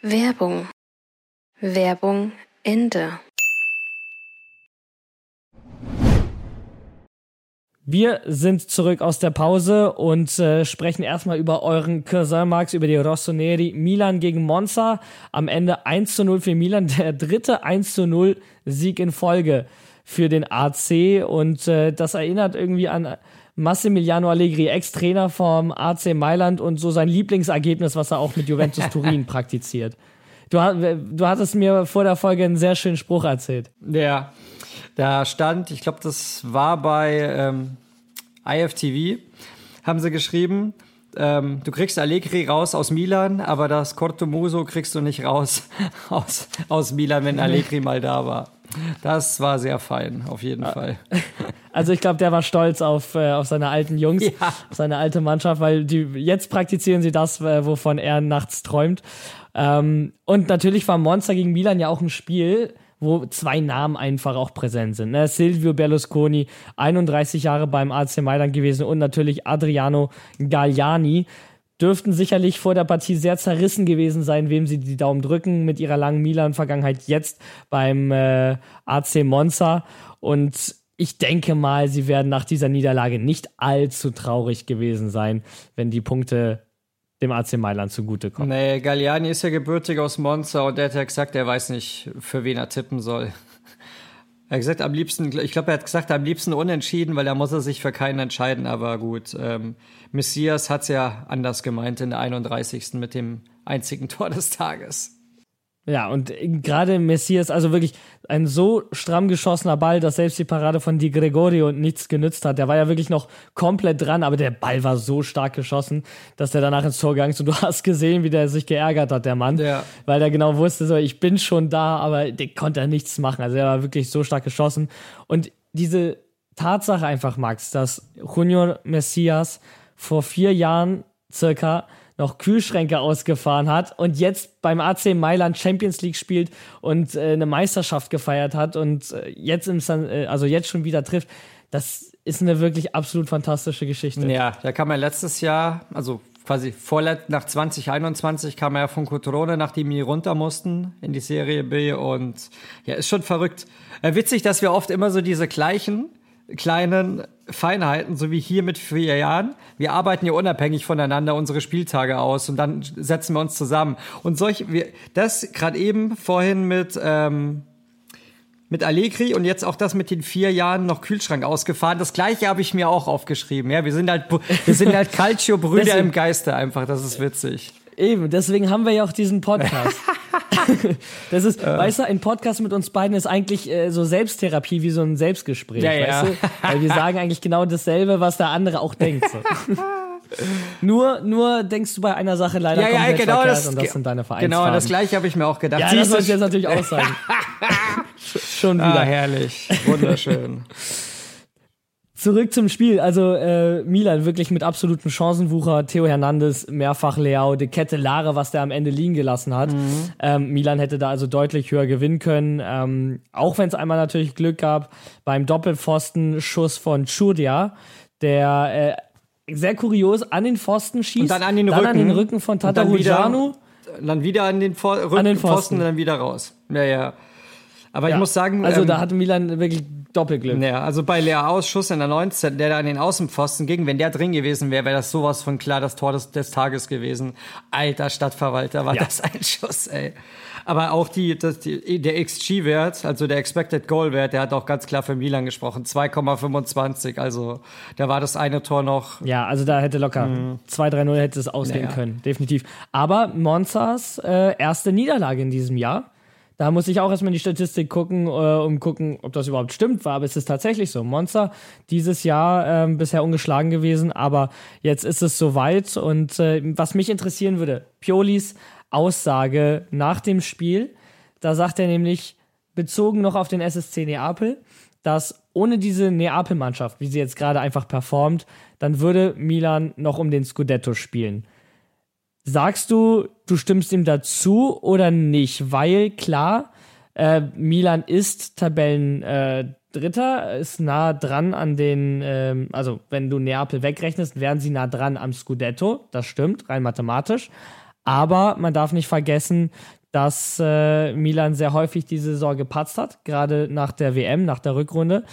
S1: Werbung. Werbung Ende.
S2: Wir sind zurück aus der Pause und äh, sprechen erstmal über euren Cousin Max, über die Rossoneri. Milan gegen Monza. Am Ende 1 zu 0 für Milan. [LAUGHS] Der dritte 1 zu 0 Sieg in Folge für den AC. Und äh, das erinnert irgendwie an Massimiliano Allegri, Ex-Trainer vom AC Mailand und so sein Lieblingsergebnis, was er auch mit Juventus [LAUGHS] Turin praktiziert. Du, du hattest mir vor der Folge einen sehr schönen Spruch erzählt.
S3: Ja, da stand, ich glaube, das war bei ähm, IFTV, haben sie geschrieben, ähm, du kriegst Allegri raus aus Milan, aber das Cortomuso kriegst du nicht raus [LAUGHS] aus, aus Milan, wenn Allegri mal da war. Das war sehr fein, auf jeden ja. Fall. [LAUGHS]
S2: Also ich glaube, der war stolz auf, äh, auf seine alten Jungs, ja. auf seine alte Mannschaft, weil die jetzt praktizieren sie das, äh, wovon er nachts träumt. Ähm, und natürlich war Monster gegen Milan ja auch ein Spiel, wo zwei Namen einfach auch präsent sind. Ne? Silvio Berlusconi, 31 Jahre beim AC Mailand gewesen und natürlich Adriano Galliani, dürften sicherlich vor der Partie sehr zerrissen gewesen sein, wem sie die Daumen drücken mit ihrer langen Milan-Vergangenheit jetzt beim äh, AC Monza. Und ich denke mal, sie werden nach dieser Niederlage nicht allzu traurig gewesen sein, wenn die Punkte dem AC Mailand zugutekommen.
S3: Nee, Galliani ist ja gebürtig aus Monza und der hat ja gesagt, er weiß nicht, für wen er tippen soll. Er hat gesagt, am liebsten, ich glaube, er hat gesagt, am liebsten unentschieden, weil er muss er sich für keinen entscheiden, aber gut. Ähm, Messias hat es ja anders gemeint in der 31. mit dem einzigen [LAUGHS] Tor des Tages.
S2: Ja, und gerade Messias, also wirklich ein so stramm geschossener Ball, dass selbst die Parade von Di Gregorio nichts genützt hat. Der war ja wirklich noch komplett dran, aber der Ball war so stark geschossen, dass der danach ins Tor gegangen ist. Und du [LAUGHS] hast gesehen, wie der sich geärgert hat, der Mann. Ja. Weil der genau wusste, so, ich bin schon da, aber der konnte nichts machen. Also er war wirklich so stark geschossen. Und diese Tatsache einfach, Max, dass Junior Messias vor vier Jahren circa noch Kühlschränke ausgefahren hat und jetzt beim AC Mailand Champions League spielt und äh, eine Meisterschaft gefeiert hat und äh, jetzt im San, äh, also jetzt schon wieder trifft. Das ist eine wirklich absolut fantastische Geschichte.
S3: Ja, da kam er letztes Jahr, also quasi vorlet nach 2021 kam er von Cotrone, nachdem die runter mussten in die Serie B und ja, ist schon verrückt. Äh, witzig, dass wir oft immer so diese gleichen kleinen Feinheiten, so wie hier mit vier Jahren. Wir arbeiten ja unabhängig voneinander unsere Spieltage aus und dann setzen wir uns zusammen. Und solch, wir, das gerade eben vorhin mit, ähm, mit Allegri und jetzt auch das mit den vier Jahren noch Kühlschrank ausgefahren. Das gleiche habe ich mir auch aufgeschrieben. Ja, wir sind halt, wir sind [LAUGHS] halt Calcio-Brüder im Geiste einfach. Das ist witzig.
S2: Eben, deswegen haben wir ja auch diesen Podcast. [LAUGHS] das ist, äh. weißt du, ein Podcast mit uns beiden ist eigentlich äh, so Selbsttherapie wie so ein Selbstgespräch, ja, weißt ja. du? Weil wir sagen eigentlich genau dasselbe, was der andere auch denkt. So. [LAUGHS] nur, nur denkst du bei einer Sache leider ja, komplett ja, genau verkehrt das, und das sind deine Vereinsfarben.
S3: Genau, das gleiche habe ich mir auch gedacht.
S2: Ja, das soll ich jetzt natürlich auch sagen. [LAUGHS]
S3: Schon wieder. Ah, herrlich. Wunderschön.
S2: Zurück zum Spiel. Also äh, Milan wirklich mit absolutem Chancenwucher. Theo Hernandez, mehrfach Leao, de Kette Lara, was der am Ende liegen gelassen hat. Mhm. Ähm, Milan hätte da also deutlich höher gewinnen können. Ähm, auch wenn es einmal natürlich Glück gab beim Doppelpfosten-Schuss von Chudia, der äh, sehr kurios an den Pfosten schießt. Und
S3: dann an den
S2: dann
S3: Rücken.
S2: an den Rücken von Tatarujanu.
S3: Dann, dann wieder an den, Pfosten, an den Pfosten. Pfosten und dann wieder raus. Ja, ja. Aber ja. ich muss sagen.
S2: Also ähm, da hatte Milan wirklich Doppelglück.
S3: Ja, also bei Lea Ausschuss in der 19, der da an den Außenpfosten ging, wenn der drin gewesen wäre, wäre das sowas von klar das Tor des, des Tages gewesen. Alter Stadtverwalter, war ja. das ein Schuss, ey. Aber auch die, das, die der XG-Wert, also der Expected Goal-Wert, der hat auch ganz klar für Milan gesprochen. 2,25. Also da war das eine Tor noch.
S2: Ja, also da hätte locker mhm. 2-3-0 hätte es ausgehen naja. können, definitiv. Aber Monzas äh, erste Niederlage in diesem Jahr. Da muss ich auch erstmal in die Statistik gucken, äh, um gucken, ob das überhaupt stimmt war. Aber es ist tatsächlich so. Monster dieses Jahr äh, bisher ungeschlagen gewesen, aber jetzt ist es soweit. Und äh, was mich interessieren würde, Piolis Aussage nach dem Spiel, da sagt er nämlich, bezogen noch auf den SSC Neapel, dass ohne diese Neapel-Mannschaft, wie sie jetzt gerade einfach performt, dann würde Milan noch um den Scudetto spielen. Sagst du, du stimmst ihm dazu oder nicht? Weil klar, äh, Milan ist Tabellen äh, Dritter, ist nah dran an den, ähm, also wenn du Neapel wegrechnest, wären sie nah dran am Scudetto. Das stimmt, rein mathematisch. Aber man darf nicht vergessen, dass äh, Milan sehr häufig diese Saison gepatzt hat, gerade nach der WM, nach der Rückrunde.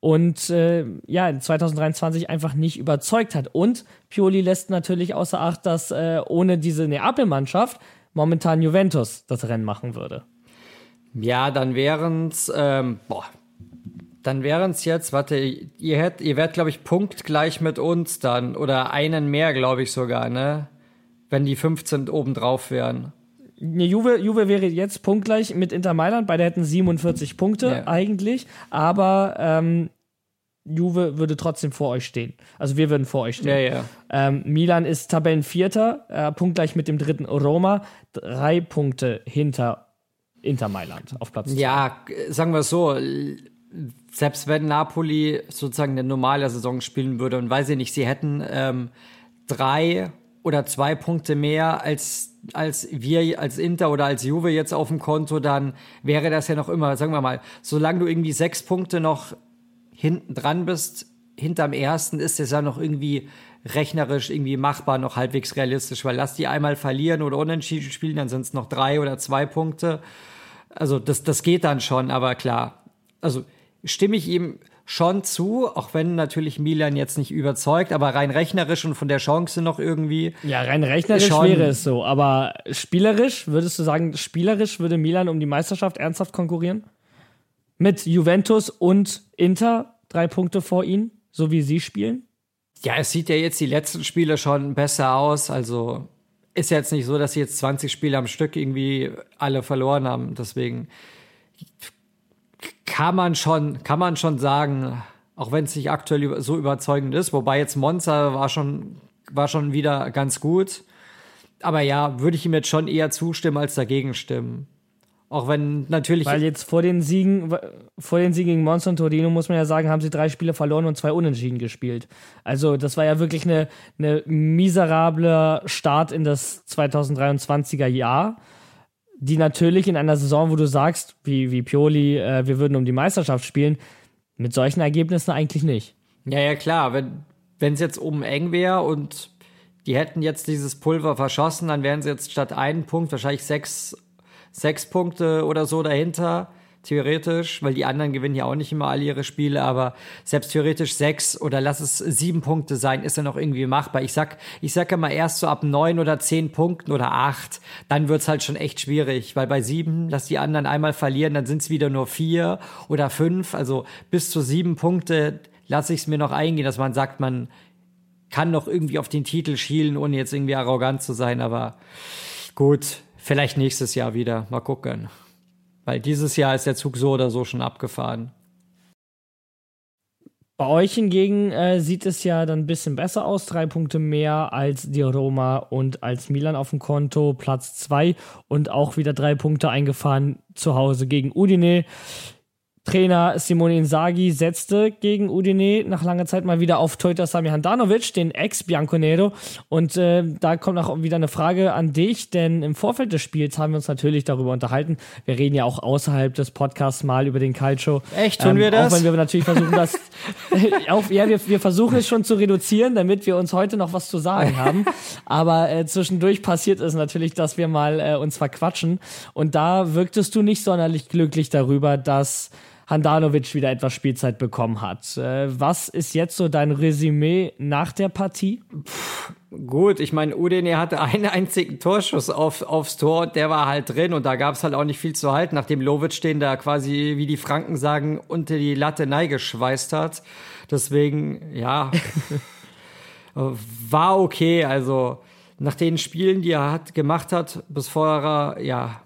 S2: Und äh, ja, in 2023 einfach nicht überzeugt hat. Und Pioli lässt natürlich außer Acht, dass äh, ohne diese Neapel-Mannschaft momentan Juventus das Rennen machen würde.
S3: Ja, dann wären es, ähm, boah, dann wären es jetzt, warte, ihr, hätt, ihr werdet, glaube ich, punktgleich mit uns dann oder einen mehr, glaube ich sogar, ne? Wenn die 15 obendrauf wären.
S2: Juve, Juve wäre jetzt punktgleich mit Inter Mailand, beide hätten 47 Punkte ja. eigentlich, aber ähm, Juve würde trotzdem vor euch stehen. Also wir würden vor euch stehen.
S3: Ja, ja.
S2: Ähm, Milan ist Tabellenvierter, äh, punktgleich mit dem dritten Roma, drei Punkte hinter Inter Mailand auf Platz.
S3: Ja, sagen wir es so, selbst wenn Napoli sozusagen eine normale Saison spielen würde und weiß ich nicht, sie hätten ähm, drei oder zwei Punkte mehr als, als wir, als Inter oder als Juve jetzt auf dem Konto, dann wäre das ja noch immer, sagen wir mal, solange du irgendwie sechs Punkte noch hinten dran bist, hinterm ersten, ist es ja noch irgendwie rechnerisch irgendwie machbar, noch halbwegs realistisch, weil lass die einmal verlieren oder unentschieden spielen, dann sind es noch drei oder zwei Punkte. Also das, das geht dann schon, aber klar, also stimme ich ihm schon zu, auch wenn natürlich Milan jetzt nicht überzeugt, aber rein rechnerisch und von der Chance noch irgendwie.
S2: Ja, rein rechnerisch wäre es so, aber spielerisch, würdest du sagen, spielerisch würde Milan um die Meisterschaft ernsthaft konkurrieren? Mit Juventus und Inter drei Punkte vor ihnen, so wie sie spielen?
S3: Ja, es sieht ja jetzt die letzten Spiele schon besser aus, also ist jetzt nicht so, dass sie jetzt 20 Spiele am Stück irgendwie alle verloren haben, deswegen kann man schon, kann man schon sagen, auch wenn es nicht aktuell so überzeugend ist, wobei jetzt Monza war schon, war schon wieder ganz gut. Aber ja, würde ich ihm jetzt schon eher zustimmen als dagegen stimmen. Auch wenn natürlich.
S2: Weil jetzt vor den Siegen, vor den Siegen gegen Monza und Torino, muss man ja sagen, haben sie drei Spiele verloren und zwei Unentschieden gespielt. Also, das war ja wirklich eine, eine miserable Start in das 2023er Jahr die natürlich in einer Saison, wo du sagst, wie, wie Pioli, äh, wir würden um die Meisterschaft spielen, mit solchen Ergebnissen eigentlich nicht.
S3: Ja, ja, klar. Wenn es jetzt oben eng wäre und die hätten jetzt dieses Pulver verschossen, dann wären sie jetzt statt einen Punkt wahrscheinlich sechs, sechs Punkte oder so dahinter theoretisch, weil die anderen gewinnen ja auch nicht immer alle ihre Spiele, aber selbst theoretisch sechs oder lass es sieben Punkte sein, ist ja noch irgendwie machbar. Ich sag, ich sag immer erst so ab neun oder zehn Punkten oder acht, dann wird's halt schon echt schwierig, weil bei sieben, lass die anderen einmal verlieren, dann sind's wieder nur vier oder fünf, also bis zu sieben Punkte lasse ich es mir noch eingehen, dass man sagt, man kann noch irgendwie auf den Titel schielen, ohne jetzt irgendwie arrogant zu sein, aber gut, vielleicht nächstes Jahr wieder. Mal gucken. Weil dieses Jahr ist der Zug so oder so schon abgefahren.
S2: Bei euch hingegen äh, sieht es ja dann ein bisschen besser aus. Drei Punkte mehr als die Roma und als Milan auf dem Konto. Platz zwei und auch wieder drei Punkte eingefahren zu Hause gegen Udine. Trainer Simone Inzaghi setzte gegen Udine nach langer Zeit mal wieder auf Toyota Sami Handanovic, den Ex-Bianconero. Und äh, da kommt auch wieder eine Frage an dich, denn im Vorfeld des Spiels haben wir uns natürlich darüber unterhalten. Wir reden ja auch außerhalb des Podcasts mal über den Calcio.
S3: Echt, tun ähm, wir das?
S2: Auch wenn wir natürlich versuchen, das, [LAUGHS] [LAUGHS] auch, ja, wir, wir versuchen es schon zu reduzieren, damit wir uns heute noch was zu sagen [LAUGHS] haben. Aber äh, zwischendurch passiert es natürlich, dass wir mal äh, uns verquatschen. Und da wirktest du nicht sonderlich glücklich darüber, dass Handanovic wieder etwas Spielzeit bekommen hat. Äh, was ist jetzt so dein Resümee nach der Partie?
S3: Puh, gut, ich meine, Udine hatte einen einzigen Torschuss auf, aufs Tor, der war halt drin und da gab es halt auch nicht viel zu halten, nachdem Lovic den da quasi, wie die Franken sagen, unter die Latte neigeschweißt hat. Deswegen, ja, [LAUGHS] war okay. Also nach den Spielen, die er hat, gemacht hat, bis vorher, ja,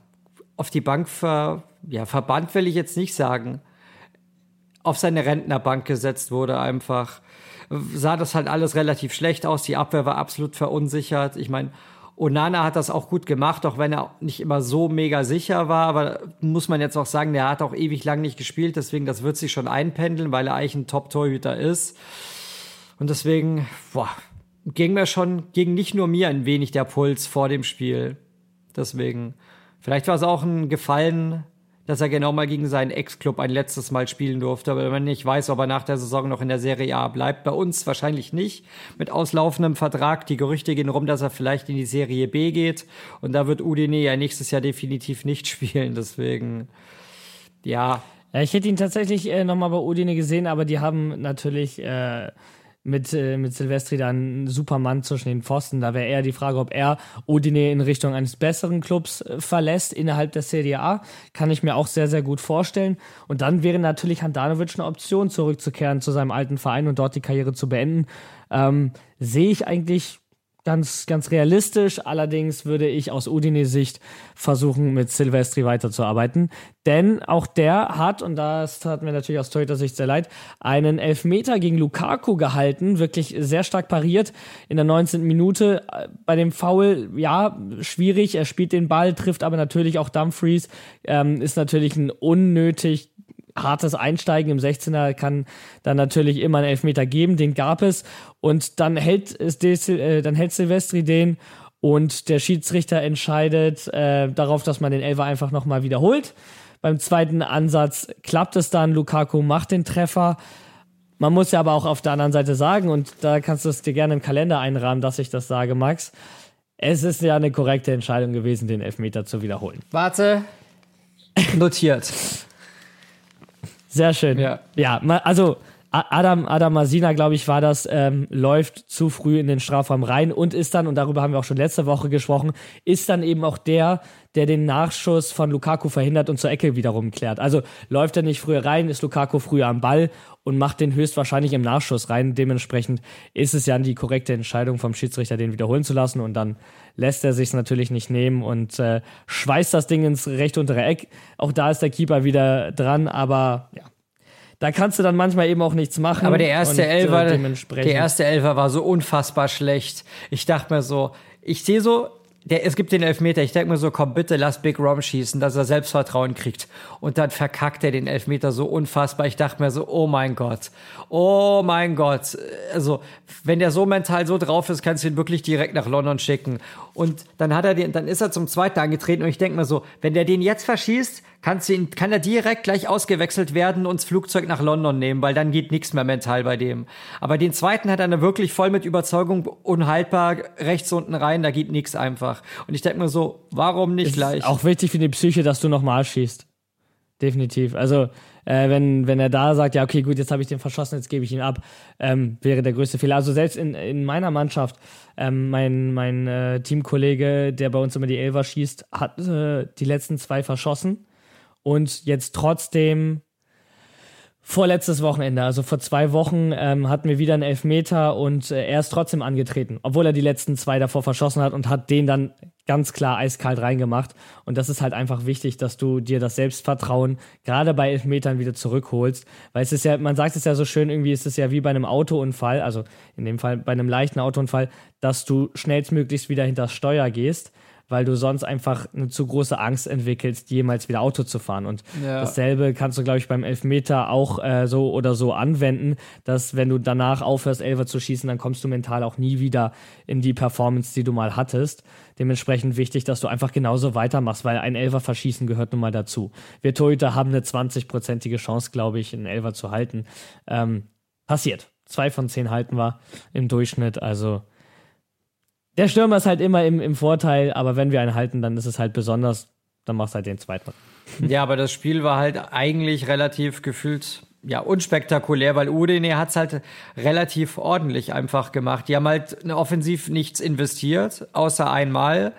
S3: auf die Bank ver, ja, verbannt will ich jetzt nicht sagen auf seine Rentnerbank gesetzt wurde einfach. Sah das halt alles relativ schlecht aus. Die Abwehr war absolut verunsichert. Ich meine, Onana hat das auch gut gemacht, auch wenn er nicht immer so mega sicher war. Aber muss man jetzt auch sagen, der hat auch ewig lang nicht gespielt. Deswegen, das wird sich schon einpendeln, weil er eigentlich ein Top-Torhüter ist. Und deswegen, boah, ging mir schon, ging nicht nur mir ein wenig der Puls vor dem Spiel. Deswegen, vielleicht war es auch ein Gefallen dass er genau mal gegen seinen Ex-Club ein letztes Mal spielen durfte. Aber wenn man nicht weiß, ob er nach der Saison noch in der Serie A bleibt, bei uns wahrscheinlich nicht. Mit auslaufendem Vertrag. Die Gerüchte gehen rum, dass er vielleicht in die Serie B geht. Und da wird Udine ja nächstes Jahr definitiv nicht [LAUGHS] spielen. Deswegen, ja.
S2: ja ich hätte ihn tatsächlich äh, nochmal bei Udine gesehen, aber die haben natürlich äh, mit, äh, mit Silvestri dann ein Supermann zwischen den Pfosten. Da wäre eher die Frage, ob er Udine in Richtung eines besseren Clubs äh, verlässt innerhalb der Serie A. Kann ich mir auch sehr, sehr gut vorstellen. Und dann wäre natürlich Handanovic eine Option, zurückzukehren zu seinem alten Verein und dort die Karriere zu beenden. Ähm, Sehe ich eigentlich ganz, ganz realistisch. Allerdings würde ich aus Udine-Sicht versuchen, mit Silvestri weiterzuarbeiten. Denn auch der hat, und das hat mir natürlich aus Torhüter-Sicht sehr leid, einen Elfmeter gegen Lukaku gehalten, wirklich sehr stark pariert in der 19. Minute. Bei dem Foul, ja, schwierig. Er spielt den Ball, trifft aber natürlich auch Dumfries. Ähm, ist natürlich ein unnötig hartes Einsteigen im 16er kann dann natürlich immer einen Elfmeter geben, den gab es und dann hält es äh, dann hält Silvestri den und der Schiedsrichter entscheidet äh, darauf, dass man den Elfer einfach nochmal wiederholt. Beim zweiten Ansatz klappt es dann, Lukaku macht den Treffer. Man muss ja aber auch auf der anderen Seite sagen, und da kannst du es dir gerne im Kalender einrahmen, dass ich das sage, Max. Es ist ja eine korrekte Entscheidung gewesen, den Elfmeter zu wiederholen.
S3: Warte. Notiert.
S2: Sehr schön. Ja, ja also Adam, Adam Masina, glaube ich, war das, ähm, läuft zu früh in den Strafraum rein und ist dann, und darüber haben wir auch schon letzte Woche gesprochen, ist dann eben auch der, der den Nachschuss von Lukaku verhindert und zur Ecke wiederum klärt. Also läuft er nicht früher rein, ist Lukaku früher am Ball und macht den höchstwahrscheinlich im Nachschuss rein. Dementsprechend ist es ja die korrekte Entscheidung vom Schiedsrichter, den wiederholen zu lassen und dann lässt er sich natürlich nicht nehmen und äh, schweißt das Ding ins recht untere Eck. Auch da ist der Keeper wieder dran, aber ja, da kannst du dann manchmal eben auch nichts machen.
S3: Aber der erste und, äh, Elfer, der erste Elfer war so unfassbar schlecht. Ich dachte mir so, ich sehe so, der, es gibt den Elfmeter. Ich denke mir so, komm bitte, lass Big Rom schießen, dass er Selbstvertrauen kriegt. Und dann verkackt er den Elfmeter so unfassbar. Ich dachte mir so, oh mein Gott, oh mein Gott. Also, wenn der so mental so drauf ist, kannst du ihn wirklich direkt nach London schicken. Und dann hat er den, dann ist er zum zweiten angetreten und ich denke mir so, wenn der den jetzt verschießt, kannst du ihn, kann er direkt gleich ausgewechselt werden und das Flugzeug nach London nehmen, weil dann geht nichts mehr mental bei dem. Aber den zweiten hat er dann wirklich voll mit Überzeugung unhaltbar rechts unten rein, da geht nichts einfach. Und ich denke mir so, warum nicht
S2: ist
S3: gleich?
S2: Auch wichtig für die Psyche, dass du nochmal schießt. Definitiv. Also, äh, wenn, wenn er da sagt, ja, okay, gut, jetzt habe ich den verschossen, jetzt gebe ich ihn ab, ähm, wäre der größte Fehler. Also selbst in, in meiner Mannschaft, ähm, mein, mein äh, Teamkollege, der bei uns immer die Elfer schießt, hat äh, die letzten zwei verschossen und jetzt trotzdem vorletztes Wochenende, also vor zwei Wochen, ähm, hatten wir wieder einen Elfmeter und äh, er ist trotzdem angetreten, obwohl er die letzten zwei davor verschossen hat und hat den dann ganz klar eiskalt reingemacht. Und das ist halt einfach wichtig, dass du dir das Selbstvertrauen gerade bei Elfmetern wieder zurückholst. Weil es ist ja, man sagt es ja so schön, irgendwie ist es ja wie bei einem Autounfall, also in dem Fall bei einem leichten Autounfall, dass du schnellstmöglichst wieder hinter das Steuer gehst weil du sonst einfach eine zu große Angst entwickelst, jemals wieder Auto zu fahren. Und ja. dasselbe kannst du, glaube ich, beim Elfmeter auch äh, so oder so anwenden, dass wenn du danach aufhörst, Elfer zu schießen, dann kommst du mental auch nie wieder in die Performance, die du mal hattest. Dementsprechend wichtig, dass du einfach genauso weitermachst, weil ein Elfer verschießen gehört nun mal dazu. Wir Torhüter haben eine 20-prozentige Chance, glaube ich, einen Elfer zu halten. Ähm, passiert. Zwei von zehn halten wir im Durchschnitt, also der Stürmer ist halt immer im, im Vorteil, aber wenn wir einen halten, dann ist es halt besonders, dann machst du halt den zweiten.
S3: Ja, aber das Spiel war halt eigentlich relativ gefühlt ja, unspektakulär, weil Udine hat's halt relativ ordentlich einfach gemacht. Die haben halt offensiv nichts investiert, außer einmal,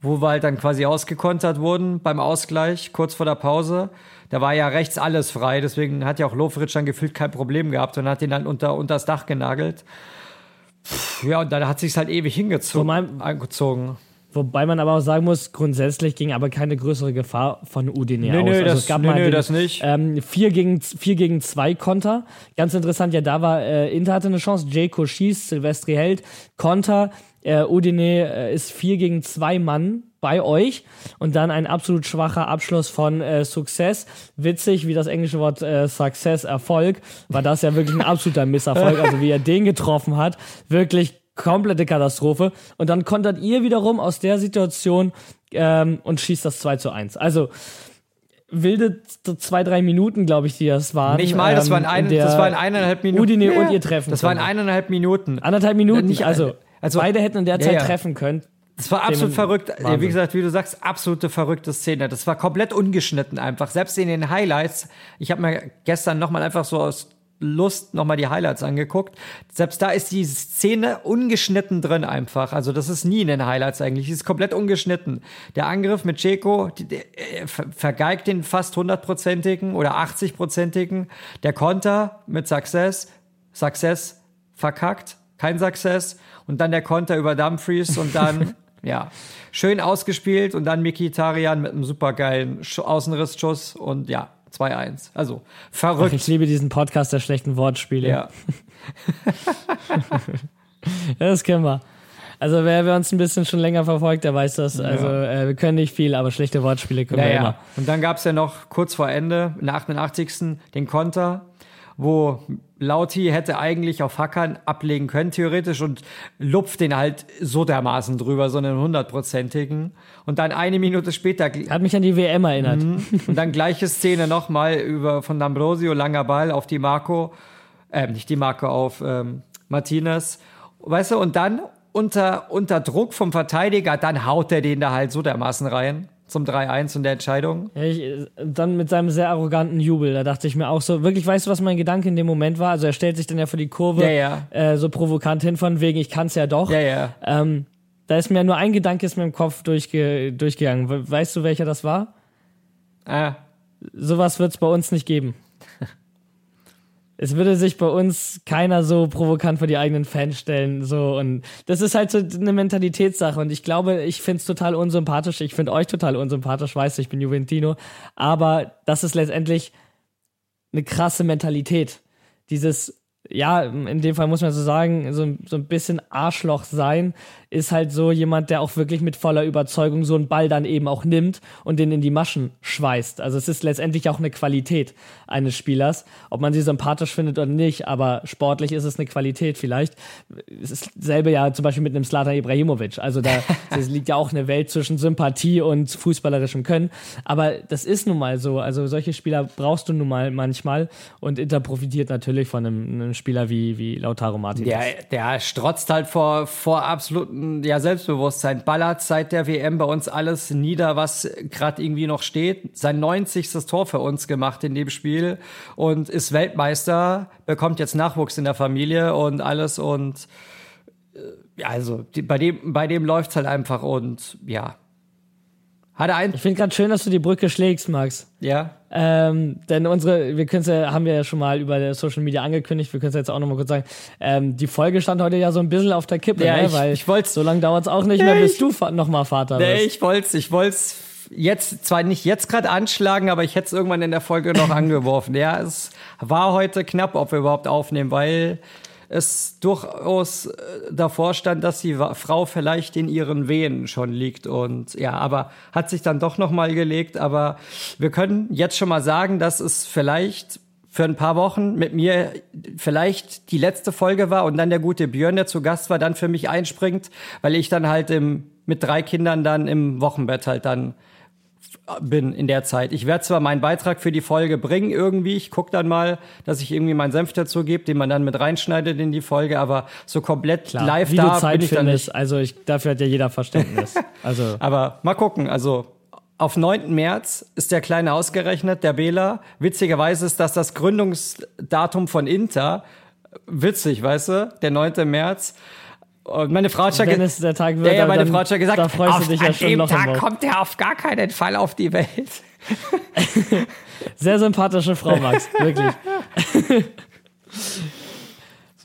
S3: wo wir halt dann quasi ausgekontert wurden beim Ausgleich, kurz vor der Pause. Da war ja rechts alles frei, deswegen hat ja auch Lofritsch dann gefühlt kein Problem gehabt und hat ihn dann unter, unter das Dach genagelt. Ja, und da hat sich halt ewig hingezogen. Angezogen.
S2: Wobei man aber auch sagen muss, grundsätzlich ging aber keine größere Gefahr von Udine
S3: nee,
S2: aus.
S3: Nö, also das, es gab nö, mal nö, den, das nicht.
S2: Ähm, vier, gegen, vier gegen zwei Konter. Ganz interessant, ja, da war äh, Inter hatte eine Chance, Jayco schießt, Silvestri hält, Konter, äh, Udine äh, ist vier gegen zwei Mann bei euch und dann ein absolut schwacher Abschluss von äh, Success. Witzig, wie das englische Wort äh, Success Erfolg, war das ja wirklich ein absoluter Misserfolg. Also wie er den getroffen hat, wirklich komplette Katastrophe. Und dann kontert ihr wiederum aus der Situation ähm, und schießt das 2 zu 1. Also wilde zwei, drei Minuten, glaube ich, die das waren.
S3: Nicht mal, das
S2: ähm,
S3: waren, ein, das waren eineinhalb Minuten.
S2: Udine
S3: Ja,
S2: und ihr Treffen.
S3: Das waren eineinhalb Minuten.
S2: anderthalb Minuten.
S3: Nicht-
S2: also,
S3: also-
S2: beide hätten in der
S3: Ja,
S2: Zeit
S3: ja.
S2: treffen können.
S3: Das war absolut verrückt.
S2: Wahnsinn.
S3: Wie gesagt, wie du sagst, absolute verrückte Szene. Das war komplett ungeschnitten einfach. Selbst in den Highlights. Ich habe mir gestern nochmal einfach so aus Lust nochmal die Highlights angeguckt. Selbst da ist die Szene ungeschnitten drin einfach. Also das ist nie in den Highlights eigentlich. Die ist komplett ungeschnitten. Der Angriff mit die- der, äh, ver- vergeigt den fast hundertprozentigen oder 80-prozentigen. Der Konter mit Success, Success verkackt, kein Success. Und dann der Konter über Dumfries und dann, [LAUGHS] ja, schön ausgespielt und dann Mikitarian mit einem supergeilen Sch- Außenrissschuss und ja, 2-1. Also
S2: Ach,
S3: verrückt.
S2: ich liebe diesen Podcast der schlechten Wortspiele.
S3: ja. [LAUGHS]
S2: Ja, das kennen wir. Also wer, wer uns ein bisschen schon länger verfolgt, der weiß das. Also äh, wir können nicht viel, aber schlechte Wortspiele können
S3: Ja,
S2: wir
S3: ja.
S2: immer.
S3: Und dann gab's ja noch kurz vor Ende, in der 88. den Konter, wo Lauti hätte eigentlich auf Hackern ablegen können, theoretisch, und lupft den halt so dermaßen drüber, so einen hundertprozentigen. Und dann eine Minute später
S2: Hat mich an die WM erinnert.
S3: und dann gleiche Szene nochmal über von D'Ambrosio, langer Ball auf die Marco, äh, nicht die Marco, auf ähm, Martinez. Weißt du, und dann unter, unter Druck vom Verteidiger, dann haut er den da halt so dermaßen rein zum 3-1 und der Entscheidung.
S2: Ja, ich, dann mit seinem sehr arroganten Jubel, da dachte ich mir auch so, wirklich, weißt du, was mein Gedanke in dem Moment war? Also er stellt sich dann ja für die Kurve
S3: Ja, ja.
S2: Äh, so provokant hin von wegen, ich kann's ja doch. Ähm, da ist mir nur ein Gedanke ist mir im Kopf durchge durchgegangen. We- Weißt du, welcher das war?
S3: Ah,
S2: Sowas wird's bei uns nicht geben. Es würde sich bei uns keiner so provokant vor die eigenen Fans stellen. So und das ist halt so eine Mentalitätssache. Und ich glaube, ich find's total unsympathisch. Ich find euch total unsympathisch, weißt du, ich bin Juventino. Aber das ist letztendlich eine krasse Mentalität. Dieses, ja, in dem Fall muss man so sagen, so, so ein bisschen Arschloch sein, ist halt so jemand, der auch wirklich mit voller Überzeugung so einen Ball dann eben auch nimmt und den in die Maschen schweißt. Also es ist letztendlich auch eine Qualität eines Spielers, ob man sie sympathisch findet oder nicht, aber sportlich ist es eine Qualität vielleicht. Es ist selbe ja zum Beispiel mit einem Slatan Ibrahimovic. Also da [LAUGHS] es liegt ja auch eine Welt zwischen Sympathie und fußballerischem Können. Aber das ist nun mal so. Also solche Spieler brauchst du nun mal manchmal und Inter profitiert natürlich von einem, einem Spieler wie, wie Lautaro Martinez.
S3: der, der strotzt halt vor, vor absolutem ja, Selbstbewusstsein. Ballert seit der WM bei uns alles nieder, was gerade irgendwie noch steht. Sein 90. Tor für uns gemacht in dem Spiel und ist Weltmeister, bekommt jetzt Nachwuchs in der Familie und alles und äh, ja, also die, bei dem, bei dem läuft's halt einfach und ja. Hat er ein,
S2: Ich finde gerade schön, dass du die Brücke schlägst, Max.
S3: ja,
S2: Ähm, denn unsere, wir können ja, haben wir ja schon mal über Social Media angekündigt, wir können es jetzt auch nochmal kurz sagen. Ähm, die Folge stand heute ja so ein bisschen auf der Kippe,
S3: Ja,
S2: ne?
S3: ich-
S2: weil
S3: ich wollt's-
S2: so lange dauert es auch nicht mehr, bis du fa nochmal Vater
S3: Nee,
S2: wirst.
S3: ich wollt's, ich wollt's jetzt zwar nicht jetzt gerade anschlagen, aber ich hätte es irgendwann in der Folge noch [LAUGHS] angeworfen. Ja, es war heute knapp, ob wir überhaupt aufnehmen, weil es durchaus äh, davor stand, dass die Frau vielleicht in ihren Wehen schon liegt und ja, aber hat sich dann doch noch mal gelegt, aber wir können jetzt schon mal sagen, dass es vielleicht für ein paar Wochen mit mir vielleicht die letzte Folge war und dann der gute Björn, der zu Gast war, dann für mich einspringt, weil ich dann halt im, mit drei Kindern dann im Wochenbett halt dann bin in der Zeit. Ich werde zwar meinen Beitrag für die Folge bringen irgendwie, ich gucke dann mal, dass ich irgendwie meinen Senf dazu gebe, den man dann mit reinschneidet in die Folge, aber so komplett
S2: Klar,
S3: live
S2: wie
S3: da
S2: du Zeit
S3: bin ich dann
S2: findest.
S3: nicht.
S2: Also ich, dafür hat ja jeder Verständnis. [LAUGHS] Also
S3: Aber mal gucken, also auf 9. März ist der Kleine ausgerechnet, der Bela. Witzigerweise ist das das Gründungsdatum von Inter. Witzig, weißt du? Der 9. März. Und meine Frau hat schon
S2: wenn es der Tag wird,
S3: ja, ja, meine
S2: dann,
S3: Frau hat schon gesagt,
S2: da freust
S3: auf,
S2: du dich ja schon noch
S3: Tag kommt er auf gar keinen Fall auf die Welt. [LAUGHS]
S2: Sehr sympathische Frau, Max, wirklich. [LAUGHS]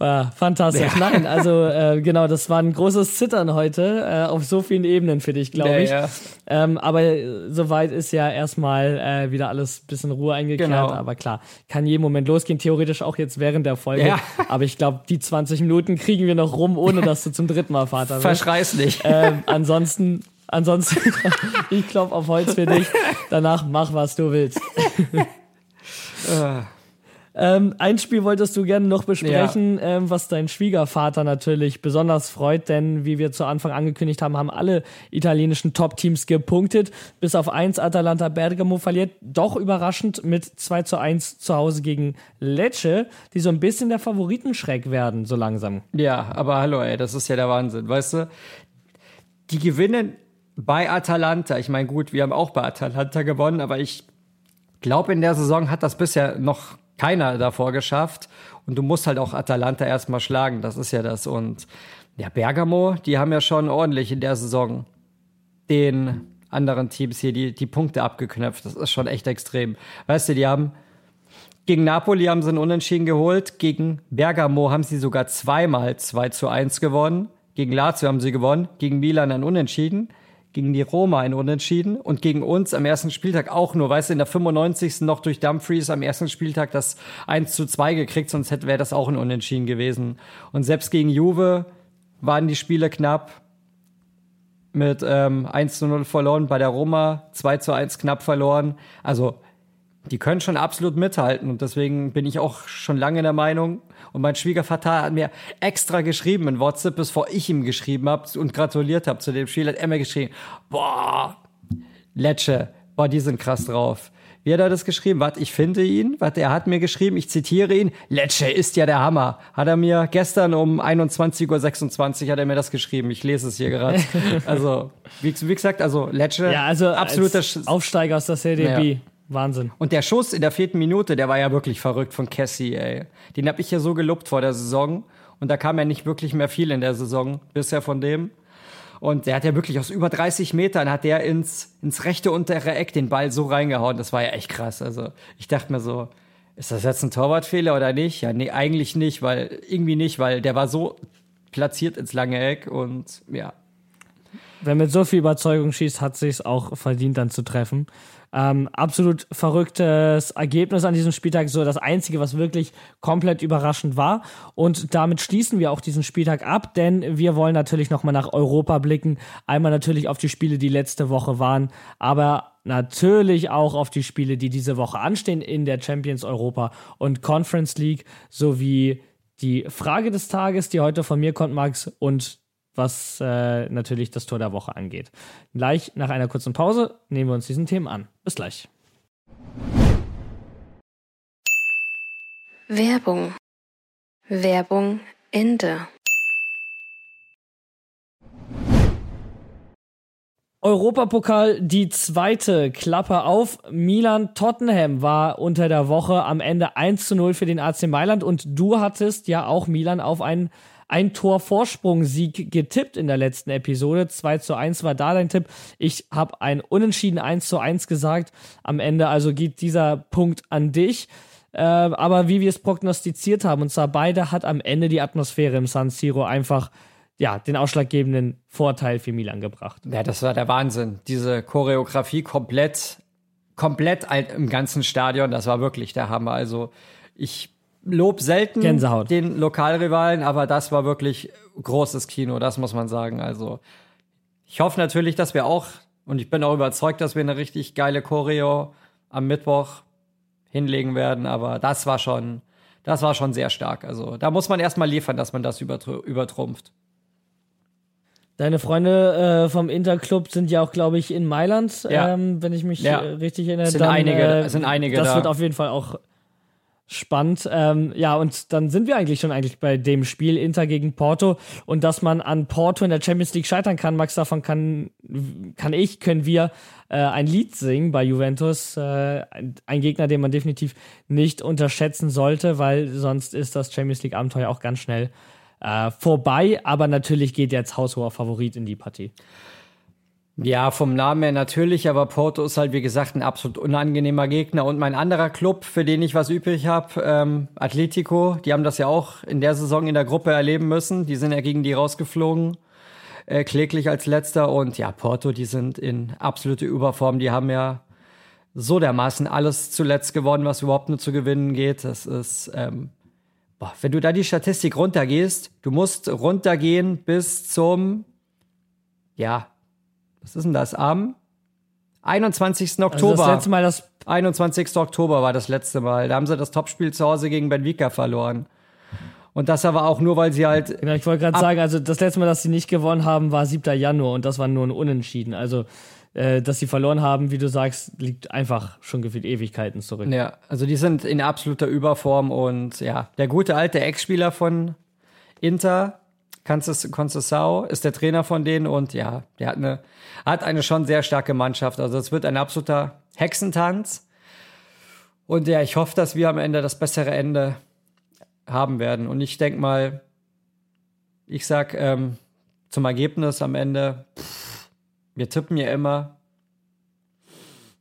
S2: War fantastisch. Nein, also [LAUGHS] äh, genau, das war ein großes Zittern heute äh, auf so vielen Ebenen für dich, glaube
S3: Ja,
S2: ich.
S3: ja.
S2: Ähm, aber äh, soweit ist ja erstmal äh, wieder alles bisschen Ruhe eingekehrt.
S3: Genau.
S2: Aber klar, kann jeden Moment losgehen, theoretisch auch jetzt während der Folge.
S3: Ja. [LAUGHS]
S2: Aber ich glaube, die 20 Minuten kriegen wir noch rum, ohne dass du zum dritten Mal Vater wirst.
S3: Verschrei's nicht.
S2: Ähm, ansonsten, ansonsten, [LAUGHS] ich klopf auf Holz für dich. Danach mach, was du willst. Ähm, ein Spiel wolltest du gerne noch besprechen, ja. ähm, was dein Schwiegervater natürlich besonders freut, denn wie wir zu Anfang angekündigt haben, haben alle italienischen Top-Teams gepunktet. Bis auf eins Atalanta Bergamo verliert doch überraschend mit 2 zu 1 zu Hause gegen Lecce, die so ein bisschen der Favoritenschreck werden, so langsam.
S3: Ja, aber hallo, ey, das ist ja der Wahnsinn, weißt du? Die gewinnen bei Atalanta. Ich meine, gut, wir haben auch bei Atalanta gewonnen, aber ich glaube, in der Saison hat das bisher noch keiner davor geschafft. Und du musst halt auch Atalanta erstmal schlagen. Das ist ja das. Und ja, Bergamo, die haben ja schon ordentlich in der Saison den anderen Teams hier die, die Punkte abgeknöpft. Das ist schon echt extrem. Weißt du, die haben gegen Napoli haben sie einen Unentschieden geholt. Gegen Bergamo haben sie sogar zweimal 2 zu 1 gewonnen. Gegen Lazio haben sie gewonnen. Gegen Milan ein Unentschieden gegen die Roma ein Unentschieden und gegen uns am ersten Spieltag auch nur, weißt du, in der 95. noch durch Dumfries am ersten Spieltag das 1 zu 2 gekriegt, sonst hätte wäre das auch ein Unentschieden gewesen. Und selbst gegen Juve waren die Spiele knapp mit ähm, 1 zu 0 verloren, bei der Roma 2 zu 1 knapp verloren. Also die können schon absolut mithalten und deswegen bin ich auch schon lange der Meinung, und mein Schwiegervater hat mir extra geschrieben in WhatsApp, bevor ich ihm geschrieben habe und gratuliert habe zu dem Spiel, hat er mir geschrieben, boah, Lecce, boah, die sind krass drauf. Wie hat er das geschrieben? Warte, ich finde ihn. Warte, er hat mir geschrieben, ich zitiere ihn. Lecce ist ja der Hammer. Hat er mir gestern um 21.26 Uhr hat er mir das geschrieben. Ich lese es hier gerade. [LAUGHS] also, wie, wie, gesagt, also Lecce,
S2: ja, also absoluter Aufsteiger aus der Serie B. Wahnsinn.
S3: Und der Schuss in der vierten Minute, der war ja wirklich verrückt von Cassie, ey. Den hab ich ja so gelobt vor der Saison. Und da kam ja nicht wirklich mehr viel in der Saison bisher von dem. Und der hat ja wirklich aus über 30 Metern hat der ins, ins rechte untere Eck den Ball so reingehauen. Das war ja echt krass. Also ich dachte mir so, ist das jetzt ein Torwartfehler oder nicht? Ja, nee, eigentlich nicht, weil, irgendwie nicht, weil der war so platziert ins lange Eck und ja.
S2: Wer mit so viel Überzeugung schießt, hat sich auch verdient, dann zu treffen. Ähm, absolut verrücktes Ergebnis an diesem Spieltag, so das einzige, was wirklich komplett überraschend war. Und damit schließen wir auch diesen Spieltag ab, denn wir wollen natürlich nochmal nach Europa blicken. Einmal natürlich auf die Spiele, die letzte Woche waren, aber natürlich auch auf die Spiele, die diese Woche anstehen in der Champions Europa und Conference League sowie die Frage des Tages, die heute von mir kommt, Max, und was äh, natürlich das Tor der Woche angeht. Gleich nach einer kurzen Pause nehmen wir uns diesen Themen an. Bis gleich.
S1: Werbung. Werbung Ende.
S2: Europapokal, die zweite Klappe auf. Milan Tottenham war unter der Woche am Ende 1 zu 0 für den AC Mailand und du hattest ja auch Milan auf einen ein Tor Vorsprung-Sieg getippt in der letzten Episode. 2 zu 1 war da dein Tipp. Ich habe ein Unentschieden 1 zu 1 gesagt. Am Ende also geht dieser Punkt an dich. Äh, aber wie wir es prognostiziert haben, und zwar beide hat am Ende die Atmosphäre im San Siro einfach ja, den ausschlaggebenden Vorteil für Milan gebracht.
S3: Ja, das war der Wahnsinn. Diese Choreografie komplett, komplett im ganzen Stadion, das war wirklich der Hammer. Also ich Lob selten
S2: Gänsehaut.
S3: den Lokalrivalen, aber das war wirklich großes Kino, das muss man sagen. Also ich hoffe natürlich, dass wir auch, und ich bin auch überzeugt, dass wir eine richtig geile Choreo am Mittwoch hinlegen werden, aber das war schon, das war schon sehr stark. Also da muss man erstmal liefern, dass man das übertr übertrumpft.
S2: Deine Freunde äh, vom Interclub sind ja auch, glaube ich, in Mailand, ja. ähm, wenn ich mich ja. Richtig erinnere.
S3: Sind dann, einige, äh, sind einige
S2: das
S3: da.
S2: wird auf jeden Fall auch Spannend. Ähm, ja, und dann sind wir eigentlich schon eigentlich bei dem Spiel Inter gegen Porto und dass man an Porto in der Champions League scheitern kann, Max, davon kann, kann ich, können wir äh, ein Lied singen bei Juventus. Äh, ein Gegner, den man definitiv nicht unterschätzen sollte, weil sonst ist das Champions League Abenteuer auch ganz schnell äh, vorbei. Aber natürlich geht jetzt haushoher Favorit in die Partie.
S3: Ja, vom Namen her natürlich, aber Porto ist halt, wie gesagt, ein absolut unangenehmer Gegner. Und mein anderer Club, für den ich was übrig habe, ähm, Atletico, die haben das ja auch in der Saison in der Gruppe erleben müssen. Die sind ja gegen die rausgeflogen, äh, kläglich als letzter. Und ja, Porto, die sind in absolute Überform. Die haben ja so dermaßen alles zuletzt gewonnen, was überhaupt nur zu gewinnen geht. Das ist, ähm, boah, wenn du da die Statistik runtergehst, du musst runtergehen bis zum, ja, was ist denn das, am 21.
S2: Also
S3: Oktober.
S2: das letzte Mal das
S3: 21. Oktober war das letzte Mal. Da haben sie das Topspiel zu Hause gegen Benfica verloren. Und das aber auch nur, weil sie halt.
S2: Genau, ich wollte gerade sagen, also das letzte Mal, dass sie nicht gewonnen haben, war 7. Januar und das war nur ein Unentschieden. Also, äh, dass sie verloren haben, wie du sagst, liegt einfach schon gefühlt Ewigkeiten zurück.
S3: Ja, also die sind in absoluter Überform und ja, der gute alte Ex-Spieler von Inter, Concesao, ist der Trainer von denen und ja, der hat eine, hat eine schon sehr starke Mannschaft. Also es wird ein absoluter Hexentanz. Und ja, ich hoffe, dass wir am Ende das bessere Ende haben werden. Und ich denke mal, ich sag ähm, zum Ergebnis am Ende, pff, wir tippen ja immer.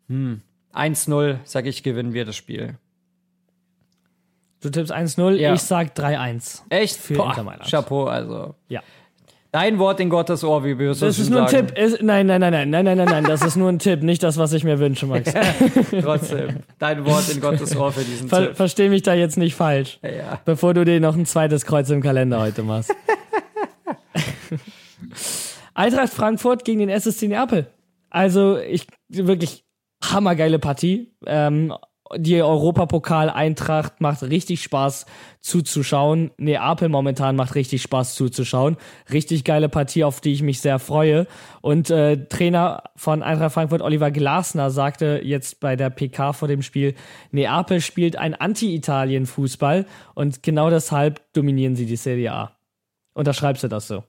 S3: Hm, 1-0, sage ich, gewinnen wir das Spiel.
S2: Du tippst 1-0,
S3: Ja.
S2: ich sag 3-1.
S3: Echt?
S2: Für
S3: Boah,
S2: Inter Mailand.
S3: Chapeau, also.
S2: Ja.
S3: Dein Wort in Gottes Ohr, wie würdest du
S2: Das ist nur ein
S3: sagen?
S2: Tipp. Es, nein, nein, nein, nein, nein, nein, nein, nein. Das ist nur ein Tipp, nicht das, was ich mir wünsche, Max. [LAUGHS]
S3: Trotzdem, dein Wort in Gottes Ohr für diesen
S2: Ver
S3: Tipp.
S2: Versteh mich da jetzt nicht falsch.
S3: Ja.
S2: Bevor du dir noch ein zweites Kreuz im Kalender heute machst. [LAUGHS] Eintracht Frankfurt gegen den SSC Neapel. Also, ich wirklich hammergeile Partie. Ähm, die Europapokal-Eintracht macht richtig Spaß zuzuschauen. Neapel momentan macht richtig Spaß zuzuschauen. Richtig geile Partie, auf die ich mich sehr freue. Und äh, Trainer von Eintracht Frankfurt, Oliver Glasner, sagte jetzt bei der PK vor dem Spiel, Neapel spielt ein Anti-Italien-Fußball und genau deshalb dominieren sie die Serie A. Unterschreibst du das so?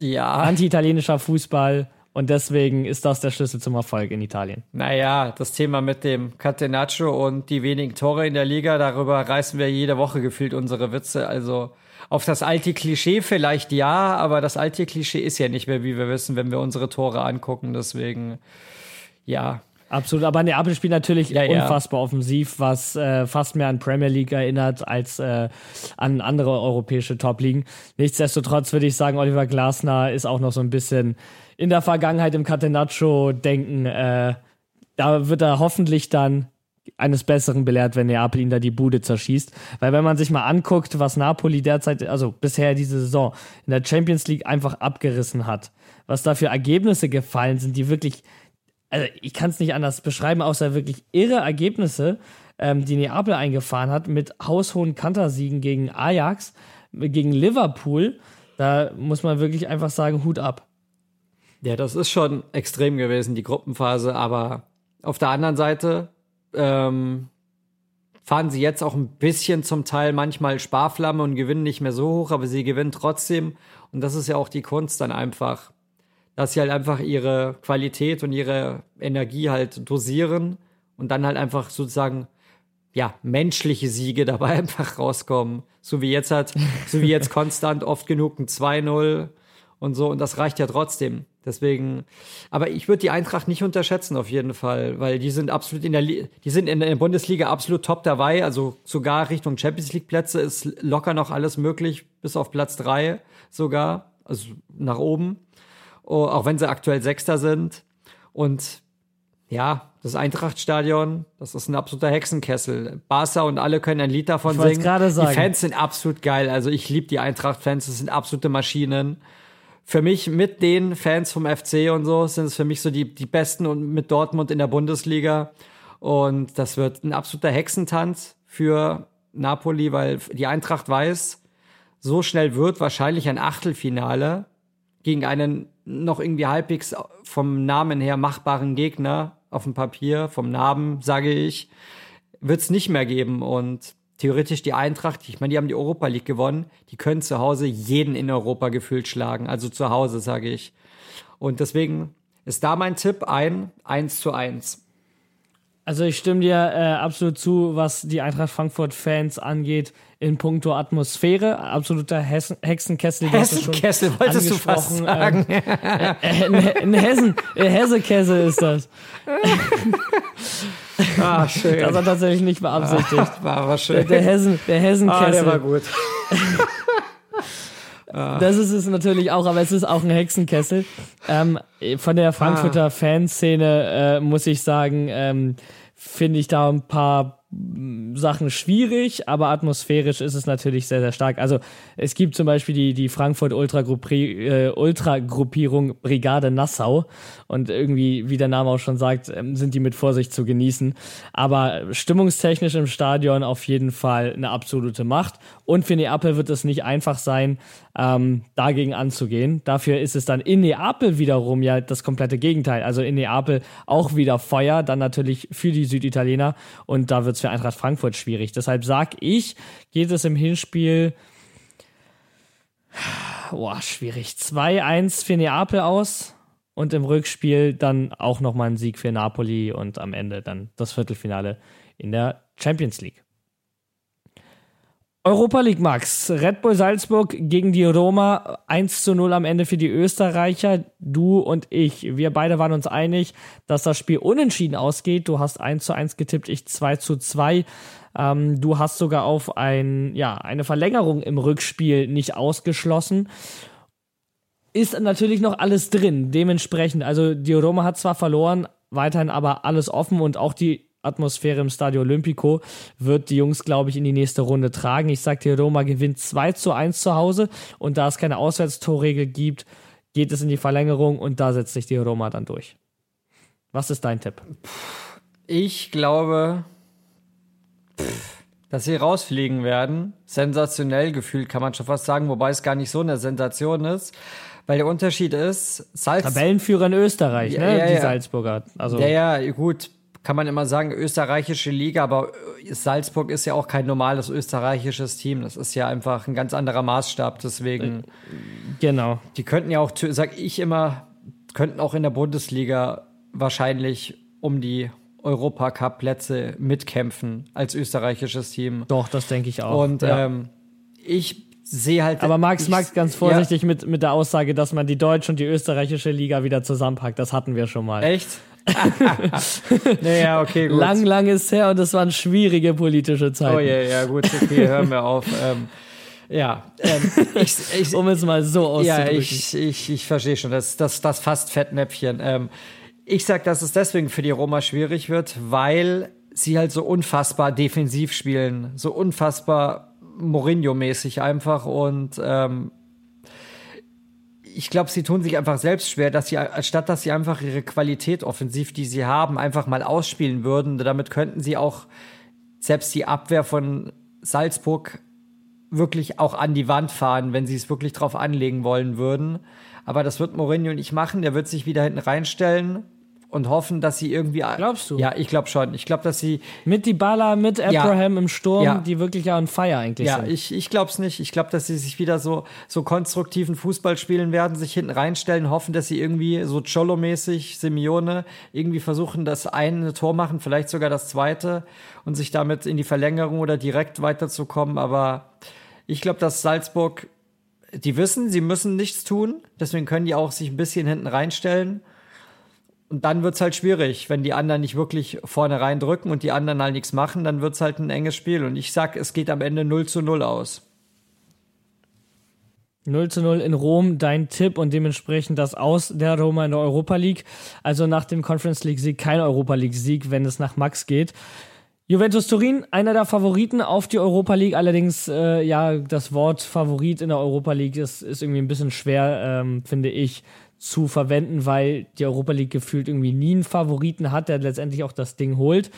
S3: Ja,
S2: Anti-italienischer Fußball und deswegen ist das der Schlüssel zum Erfolg in Italien.
S3: naja, das Thema mit dem Catenaccio und die wenigen Tore in der Liga, darüber reißen wir jede Woche gefühlt unsere Witze. Also auf das alte Klischee vielleicht ja, aber das alte Klischee ist ja nicht mehr, wie wir wissen, wenn wir unsere Tore angucken. Deswegen, ja,
S2: Absolut, aber Neapel spielt natürlich
S3: Ja, ja.
S2: unfassbar offensiv, was äh, fast mehr an Premier League erinnert als äh, an andere europäische Top-Ligen. Nichtsdestotrotz würde ich sagen, Oliver Glasner ist auch noch so ein bisschen in der Vergangenheit im Catenaccio-Denken. Äh, da wird er hoffentlich dann eines Besseren belehrt, wenn Neapel ihn da die Bude zerschießt. Weil wenn man sich mal anguckt, was Napoli derzeit, also bisher diese Saison in der Champions League einfach abgerissen hat, was da für Ergebnisse gefallen sind, die wirklich also ich kann es nicht anders beschreiben, außer wirklich irre Ergebnisse, ähm, die Neapel eingefahren hat, mit haushohen Kantersiegen gegen Ajax, gegen Liverpool. Da muss man wirklich einfach sagen, Hut ab.
S3: Ja, das ist schon extrem gewesen, die Gruppenphase, aber auf der anderen Seite ähm, fahren sie jetzt auch ein bisschen zum Teil manchmal Sparflamme und gewinnen nicht mehr so hoch, aber sie gewinnen trotzdem. Und das ist ja auch die Kunst dann einfach, dass sie halt einfach ihre Qualität und ihre Energie halt dosieren und dann halt einfach sozusagen ja, menschliche Siege [LAUGHS] dabei einfach rauskommen. So wie jetzt hat, so wie jetzt [LAUGHS] konstant oft genug ein 2-0 und so. Und das reicht ja trotzdem. Deswegen, aber ich würde die Eintracht nicht unterschätzen auf jeden Fall, weil die sind absolut in der, Li die sind in der Bundesliga absolut top dabei. Also sogar Richtung Champions League Plätze ist locker noch alles möglich, bis auf Platz drei sogar, also nach oben. Oh, auch wenn sie aktuell Sechster sind. Und ja, das Eintrachtstadion, das ist ein absoluter Hexenkessel. Barca und alle können ein Lied davon
S2: Ich
S3: singen.
S2: sagen.
S3: Die Fans sind absolut geil. Also ich liebe die Eintracht-Fans, das sind absolute Maschinen. Für mich mit den Fans vom FC und so sind es für mich so die, die besten und mit Dortmund in der Bundesliga. Und das wird ein absoluter Hexentanz für Napoli, weil die Eintracht weiß, so schnell wird wahrscheinlich ein Achtelfinale gegen einen noch irgendwie halbwegs vom Namen her machbaren Gegner auf dem Papier, vom Namen, sage ich, wird es nicht mehr geben. Und theoretisch die Eintracht, ich meine, die haben die Europa League gewonnen, die können zu Hause jeden in Europa gefühlt schlagen. Also zu Hause, sage ich. Und deswegen ist da mein Tipp ein 1 zu 1.
S2: Also ich stimme dir äh, absolut zu, was die Eintracht Frankfurt-Fans angeht in puncto Atmosphäre. Absoluter Hessen Hexenkessel.
S3: Hessenkessel, wolltest du fast
S2: angesprochen,
S3: sagen.
S2: Ähm, äh, in, in Hessen, äh, Hessekessel ist das. [LAUGHS]
S3: Ah, [LAUGHS] schön.
S2: Das war tatsächlich nicht beabsichtigt.
S3: war aber
S2: Der,
S3: schön.
S2: der Hessen, der
S3: Ah,
S2: Hessenkessel.
S3: der war gut. [LAUGHS]
S2: Das ist es natürlich auch, aber es ist auch ein Hexenkessel. Ähm, von der Frankfurter Fanszene äh, muss ich sagen, ähm, finde ich da ein paar Sachen schwierig, aber atmosphärisch ist es natürlich sehr, sehr stark. Also es gibt zum Beispiel die, die Frankfurt Ultra-Gruppierung äh, Ultra Brigade Nassau und irgendwie, wie der Name auch schon sagt, ähm, sind die mit Vorsicht zu genießen. Aber stimmungstechnisch im Stadion auf jeden Fall eine absolute Macht. Und für Neapel wird es nicht einfach sein, ähm, dagegen anzugehen. Dafür ist es dann in Neapel wiederum ja das komplette Gegenteil. Also in Neapel auch wieder Feuer, dann natürlich für die Süditaliener und da wird es für Eintracht Frankfurt schwierig. Deshalb sag ich, geht es im Hinspiel boah, schwierig. 2-1 für Neapel aus und im Rückspiel dann auch nochmal ein Sieg für Napoli und am Ende dann das Viertelfinale in der Champions League. Europa League, Max. Red Bull Salzburg gegen die Roma. 1 zu 0 am Ende für die Österreicher. Du und ich. Wir beide waren uns einig, dass das Spiel unentschieden ausgeht. Du hast 1 zu 1 getippt, ich 2 zu 2. Ähm, du hast sogar auf ein, ja, eine Verlängerung im Rückspiel nicht ausgeschlossen. Ist natürlich noch alles drin. Dementsprechend, also die Roma hat zwar verloren, weiterhin aber alles offen und auch die Atmosphäre im Stadio Olimpico wird die Jungs, glaube ich, in die nächste Runde tragen. Ich sage dir, Roma gewinnt 2 zu 1 zu Hause und da es keine Auswärtstorregel gibt, geht es in die Verlängerung und da setzt sich die Roma dann durch. Was ist dein Tipp?
S3: Ich glaube, dass sie rausfliegen werden. Sensationell gefühlt kann man schon fast sagen, wobei es gar nicht so eine Sensation ist. Weil der Unterschied ist,
S2: Salz Tabellenführer in Österreich, ja, ne?
S3: Ja,
S2: die
S3: ja.
S2: Salzburger.
S3: Also ja, ja, gut kann man immer sagen, österreichische Liga, aber Salzburg ist ja auch kein normales österreichisches Team. Das ist ja einfach ein ganz anderer Maßstab. Deswegen.
S2: Genau.
S3: Die könnten ja auch, sag ich immer, könnten auch in der Bundesliga wahrscheinlich um die Europacup-Plätze mitkämpfen als österreichisches Team.
S2: Doch, das denke ich auch.
S3: Und ja. ähm, ich sehe halt.
S2: Aber Max, Max, ganz vorsichtig ja. mit, mit der Aussage, dass man die deutsche und die österreichische Liga wieder zusammenpackt. Das hatten wir schon mal.
S3: Echt? [LAUGHS] naja, okay, gut.
S2: Lang, lang ist her und es waren schwierige politische Zeiten.
S3: Oh ja, yeah, ja, gut, okay, hören wir auf. Ähm, ja, ähm, [LAUGHS]
S2: ich, ich, um es mal so auszudrücken.
S3: Ja, ich, ich, ich verstehe schon, das, das, das fast Fettnäpfchen. Ähm, ich sag, dass es deswegen für die Roma schwierig wird, weil sie halt so unfassbar defensiv spielen, so unfassbar Mourinho-mäßig einfach und ähm, ich glaube, sie tun sich einfach selbst schwer, dass sie, anstatt dass sie einfach ihre Qualität offensiv, die sie haben, einfach mal ausspielen würden. Damit könnten sie auch selbst die Abwehr von Salzburg wirklich auch an die Wand fahren, wenn sie es wirklich drauf anlegen wollen würden. Aber das wird Mourinho nicht machen. Der wird sich wieder hinten reinstellen und hoffen, dass sie irgendwie.
S2: Glaubst du?
S3: Ja, ich glaube schon. Ich glaube, dass sie.
S2: Mit Dybala, mit Abraham ja, im Sturm, ja. die wirklich on fire eigentlich
S3: ja,
S2: sind.
S3: Ja, ich, ich glaube es nicht. Ich glaube, dass sie sich wieder so, so konstruktiven Fußball spielen werden, sich hinten reinstellen, hoffen, dass sie irgendwie so Cholo-mäßig, Simeone, irgendwie versuchen, das eine Tor machen, vielleicht sogar das zweite und sich damit in die Verlängerung oder direkt weiterzukommen. Aber ich glaube, dass Salzburg, die wissen, sie müssen nichts tun. Deswegen können die auch sich ein bisschen hinten reinstellen und dann wird's halt schwierig, wenn die anderen nicht wirklich vorne reindrücken und die anderen halt nichts machen, dann wird's halt ein enges Spiel. Und ich sag, es geht am Ende 0 zu 0 aus.
S2: 0 zu 0 in Rom, dein Tipp und dementsprechend das Aus der Roma in der Europa League. Also nach dem Conference League Sieg kein Europa League Sieg, wenn es nach Max geht. Juventus Turin, einer der Favoriten auf die Europa League. Allerdings, äh, ja, das Wort Favorit in der Europa League ist, ist irgendwie ein bisschen schwer, ähm, finde ich, zu verwenden, weil die Europa League gefühlt irgendwie nie einen Favoriten hat, der letztendlich auch das Ding holt.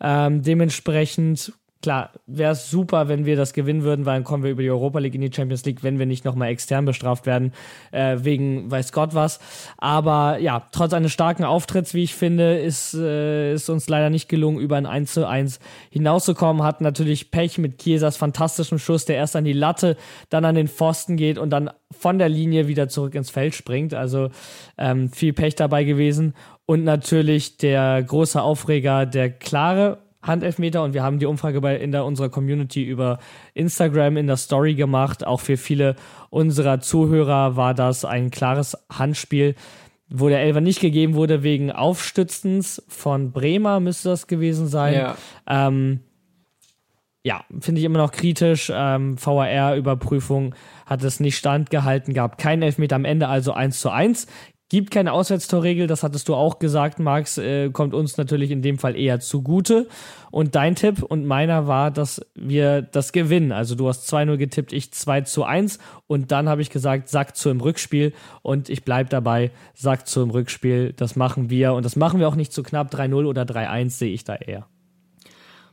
S2: Ähm, dementsprechend klar, wäre es super, wenn wir das gewinnen würden, weil dann kommen wir über die Europa League in die Champions League, wenn wir nicht nochmal extern bestraft werden, äh, wegen weiß Gott was. Aber ja, trotz eines starken Auftritts, wie ich finde, ist, äh, ist uns leider nicht gelungen, über ein 1 zu 1 hinauszukommen. Hat natürlich Pech mit Chiesas fantastischem Schuss, der erst an die Latte, dann an den Pfosten geht und dann von der Linie wieder zurück ins Feld springt. Also ähm, viel Pech dabei gewesen. Und natürlich der große Aufreger, der klare Handelfmeter und wir haben die Umfrage bei in der unserer Community über Instagram in der Story gemacht. Auch für viele unserer Zuhörer war das ein klares Handspiel, wo der Elfer nicht gegeben wurde wegen Aufstützens von Bremer müsste das gewesen sein. Ja. Ähm, ja, finde ich immer noch kritisch. Ähm, VAR-Überprüfung hat es nicht standgehalten, gab keinen Elfmeter am Ende, also 1 zu 1 Gibt keine Auswärtstorregel, das hattest du auch gesagt, Max, äh, kommt uns natürlich in dem Fall eher zugute. Und dein Tipp und meiner war, dass wir das gewinnen. Also du hast 2-0 getippt, ich 2 zu 1. Und dann habe ich gesagt, Sack zu im Rückspiel. Und ich bleibe dabei, Sack zu im Rückspiel. Das machen wir. Und das machen wir auch nicht zu knapp. 3-0 oder 3-1 sehe ich da eher.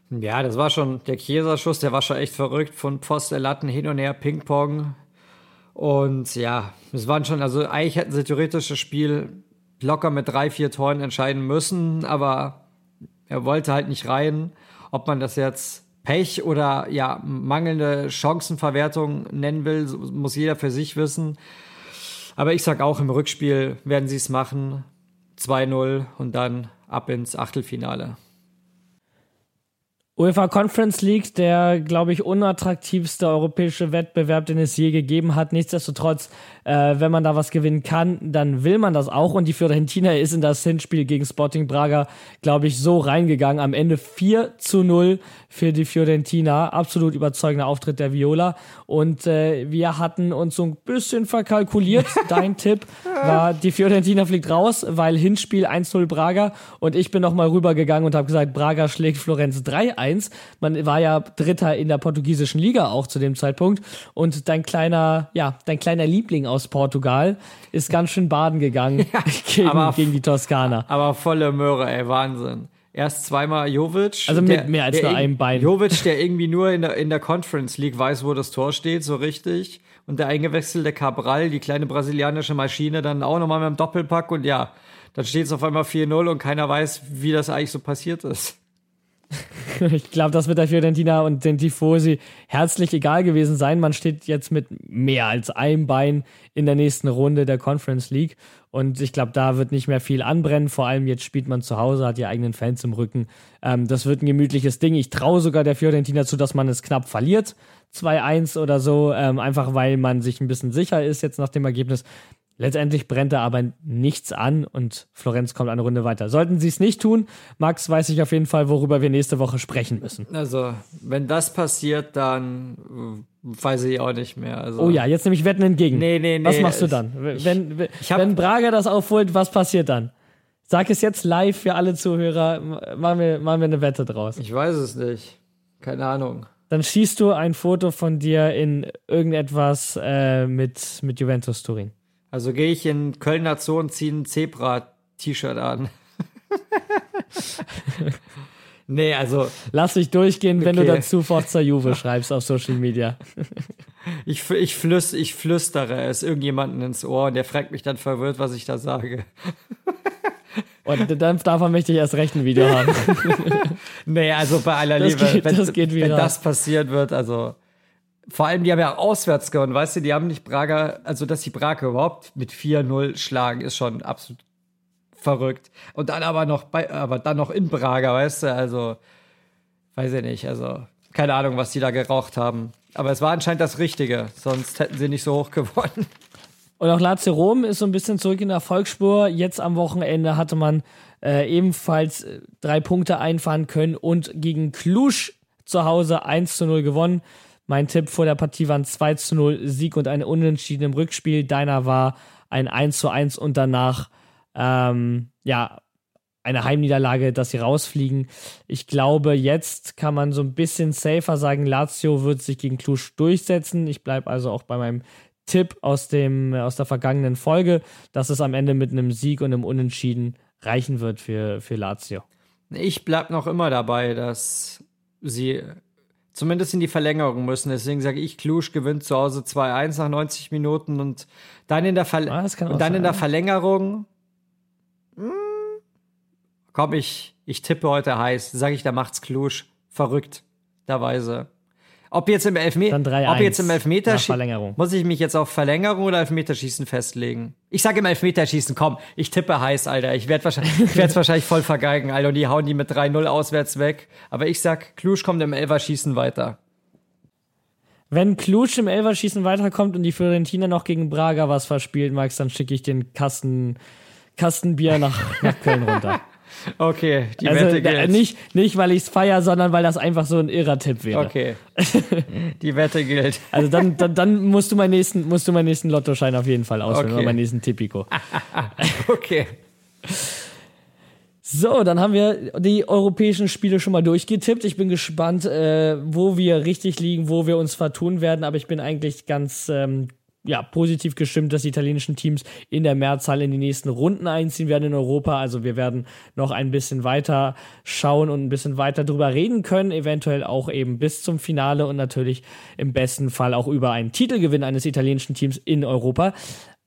S3: Ja, das war schon der Kieserschuss, der war schon echt verrückt. Von Pfosten, Latten hin und her, Ping-Pong. Und ja, es waren schon, also eigentlich hätten sie theoretisch das Spiel locker mit drei, vier Toren entscheiden müssen, aber er wollte halt nicht rein. Ob man das jetzt Pech oder ja, mangelnde Chancenverwertung nennen will, muss jeder für sich wissen. Aber ich sag auch, im Rückspiel werden sie es machen. 2-0 und dann ab ins Achtelfinale.
S2: UEFA Conference League, der, glaube ich, unattraktivste europäische Wettbewerb, den es je gegeben hat. Nichtsdestotrotz, äh, wenn man da was gewinnen kann, dann will man das auch. Und die Fiorentina ist in das Hinspiel gegen Sporting Braga, glaube ich, so reingegangen. Am Ende 4 zu 0 für die Fiorentina. Absolut überzeugender Auftritt der Viola. Und äh, wir hatten uns so ein bisschen verkalkuliert. [LAUGHS] Dein Tipp war, die Fiorentina fliegt raus, weil Hinspiel 1-0 Braga. Und ich bin nochmal rübergegangen und habe gesagt, Braga schlägt Florenz 3-1. 1. Man war ja Dritter in der portugiesischen Liga auch zu dem Zeitpunkt. Und dein kleiner, ja, dein kleiner Liebling aus Portugal ist ganz schön baden gegangen [LAUGHS] ja, gegen, aber, gegen die Toskana.
S3: Aber volle Möhre, ey, Wahnsinn. Erst zweimal Jovic.
S2: Also mit der, mehr als nur einem Bein.
S3: Jovic, der irgendwie nur in der, in der Conference League weiß, wo das Tor steht, so richtig. Und der eingewechselte Cabral, die kleine brasilianische Maschine, dann auch nochmal mit dem Doppelpack. Und ja, dann steht es auf einmal 4-0 und keiner weiß, wie das eigentlich so passiert ist. [LAUGHS]
S2: ich glaube, das wird der Fiorentina und den Tifosi herzlich egal gewesen sein. Man steht jetzt mit mehr als einem Bein in der nächsten Runde der Conference League. Und ich glaube, da wird nicht mehr viel anbrennen. Vor allem jetzt spielt man zu Hause, hat die eigenen Fans im Rücken. Ähm, das wird ein gemütliches Ding. Ich traue sogar der Fiorentina zu, dass man es knapp verliert. 2-1 oder so, ähm, einfach weil man sich ein bisschen sicher ist jetzt nach dem Ergebnis. Letztendlich brennt da aber nichts an und Florenz kommt eine Runde weiter. Sollten sie es nicht tun, Max weiß ich auf jeden Fall, worüber wir nächste Woche sprechen müssen.
S3: Also, wenn das passiert, dann äh, weiß ich auch nicht mehr. Also,
S2: oh ja, jetzt nehme ich Wetten entgegen.
S3: Nee, nee, nee.
S2: Was machst du dann? Wenn, ich, wenn, ich wenn Braga das aufholt, was passiert dann? Sag es jetzt live für alle Zuhörer. Machen wir, machen wir eine Wette draus.
S3: Ich weiß es nicht. Keine Ahnung.
S2: Dann schießt du ein Foto von dir in irgendetwas äh, mit, mit Juventus Turin.
S3: Also gehe ich in Kölner Zoo und ziehe ein Zebra-T-Shirt an. [LAUGHS] nee, also.
S2: Lass dich durchgehen, okay. wenn du dazu Forza Juve schreibst auf Social Media. [LAUGHS]
S3: ich, ich, flüst, ich flüstere es irgendjemanden ins Ohr und der fragt mich dann verwirrt, was ich da sage. [LAUGHS]
S2: Und dann, davon möchte ich erst recht ein Video haben.
S3: nee, also bei aller das Liebe, geht, wenn, das wenn das passiert wird, also vor allem, die haben ja auswärts gewonnen, weißt du, die haben nicht Braga, also dass die Braga überhaupt mit 4-0 schlagen, ist schon absolut verrückt. Und dann aber noch bei, aber dann noch in Braga, weißt du, also, weiß ich nicht, also, keine Ahnung, was die da geraucht haben. Aber es war anscheinend das Richtige, sonst hätten sie nicht so hoch [LAUGHS] gewonnen.
S2: Und auch Lazio Rom ist so ein bisschen zurück in der Erfolgsspur. Jetzt am Wochenende hatte man äh, ebenfalls äh, drei Punkte einfahren können und gegen Cluj zu Hause 1 zu 0 gewonnen. Mein Tipp vor der Partie war ein 2 zu 0 Sieg und ein Unentschieden im Rückspiel. Deiner war ein 1 zu 1 und danach, ähm, ja, eine Heimniederlage, dass sie rausfliegen. Ich glaube, jetzt kann man so ein bisschen safer sagen, Lazio wird sich gegen Cluj durchsetzen. Ich bleibe also auch bei meinem Tipp aus, dem, aus der vergangenen Folge, dass es am Ende mit einem Sieg und einem Unentschieden reichen wird für, für Lazio.
S3: Ich bleibe noch immer dabei, dass sie zumindest in die Verlängerung müssen. Deswegen sage ich, Klusch gewinnt zu Hause 2-1 nach 90 Minuten und dann in der, Ver ah, und dann in der Verlängerung. Mh, hm, komm, ich, ich tippe heute heiß. Sage ich, da macht's Klusch verrückt. Da Weise. Ob jetzt im Elfmeter, ob jetzt im Elfmeterschießen, muss ich mich jetzt auf Verlängerung oder Elfmeterschießen festlegen? Ich sage im Elfmeterschießen, komm, ich tippe heiß, Alter. Ich werde wahrscheinlich, ich werde es [LAUGHS] wahrscheinlich voll vergeigen, Alter. Und die hauen die mit 3-0 auswärts weg. Aber ich sag, Klusch kommt im Elferschießen weiter.
S2: Wenn Klusch im Elferschießen weiterkommt und die Fiorentina noch gegen Braga was verspielt, Max, dann schicke ich den Kasten, Kastenbier nach, nach Köln runter. [LAUGHS]
S3: Okay, die
S2: also,
S3: Wette gilt.
S2: Nicht, nicht, weil ich es feiere, sondern weil das einfach so ein irrer Tipp wäre.
S3: Okay. [LAUGHS] die Wette gilt.
S2: Also dann, dann, dann musst du meinen nächsten, musst du meinen nächsten Lottoschein auf jeden Fall auswählen
S3: Okay.
S2: oder meinen nächsten Tipico. [LAUGHS]
S3: Okay.
S2: So, dann haben wir die europäischen Spiele schon mal durchgetippt. Ich bin gespannt, äh, wo wir richtig liegen, wo wir uns vertun werden, aber ich bin eigentlich ganz ähm, ja, positiv gestimmt, dass die italienischen Teams in der Mehrzahl in die nächsten Runden einziehen werden in Europa. Also wir werden noch ein bisschen weiter schauen und ein bisschen weiter drüber reden können, eventuell auch eben bis zum Finale und natürlich im besten Fall auch über einen Titelgewinn eines italienischen Teams in Europa.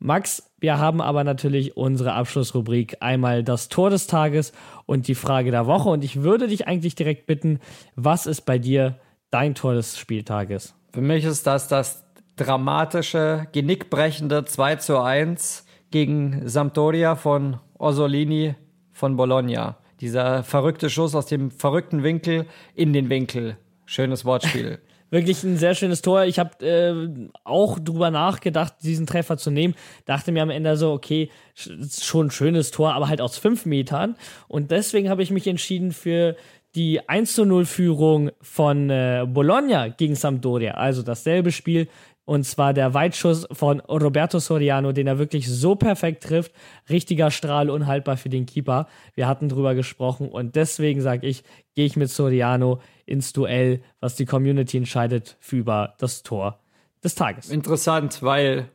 S2: Max, wir haben aber natürlich unsere Abschlussrubrik einmal das Tor des Tages und die Frage der Woche. Und ich würde dich eigentlich direkt bitten, was ist bei dir dein Tor des Spieltages?
S3: Für mich ist das das dramatische, genickbrechende 2 zu 1 gegen Sampdoria von Orsolini von Bologna. Dieser verrückte Schuss aus dem verrückten Winkel in den Winkel. Schönes Wortspiel. [LAUGHS]
S2: Wirklich ein sehr schönes Tor. Ich habe äh, auch drüber nachgedacht, diesen Treffer zu nehmen. Dachte mir am Ende so, okay, sch- schon ein schönes Tor, aber halt aus fünf Metern. Und deswegen habe ich mich entschieden für die 1 zu 0 Führung von äh, Bologna gegen Sampdoria. Also dasselbe Spiel. Und zwar der Weitschuss von Roberto Soriano, den er wirklich so perfekt trifft. Richtiger Strahl, unhaltbar für den Keeper. Wir hatten drüber gesprochen und deswegen sage ich, gehe ich mit Soriano ins Duell, was die Community entscheidet für über das Tor des Tages.
S3: Interessant, weil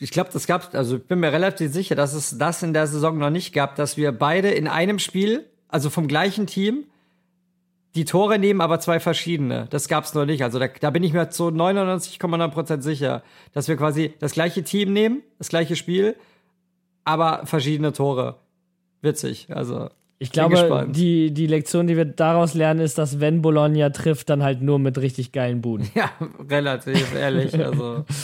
S3: ich glaube, das gab, also ich bin mir relativ sicher, dass es das in der Saison noch nicht gab, dass wir beide in einem Spiel, also vom gleichen Team, die Tore nehmen, aber zwei verschiedene. Das gab's noch nicht. Also da, da bin ich mir zu 99,9% sicher, dass wir quasi das gleiche Team nehmen, das gleiche Spiel, aber verschiedene Tore. Witzig, also.
S2: Ich glaube, die, die Lektion, die wir daraus lernen, ist, dass wenn Bologna trifft, dann halt nur mit richtig geilen Buden. [LAUGHS]
S3: Ja, relativ ehrlich. Also. [LAUGHS]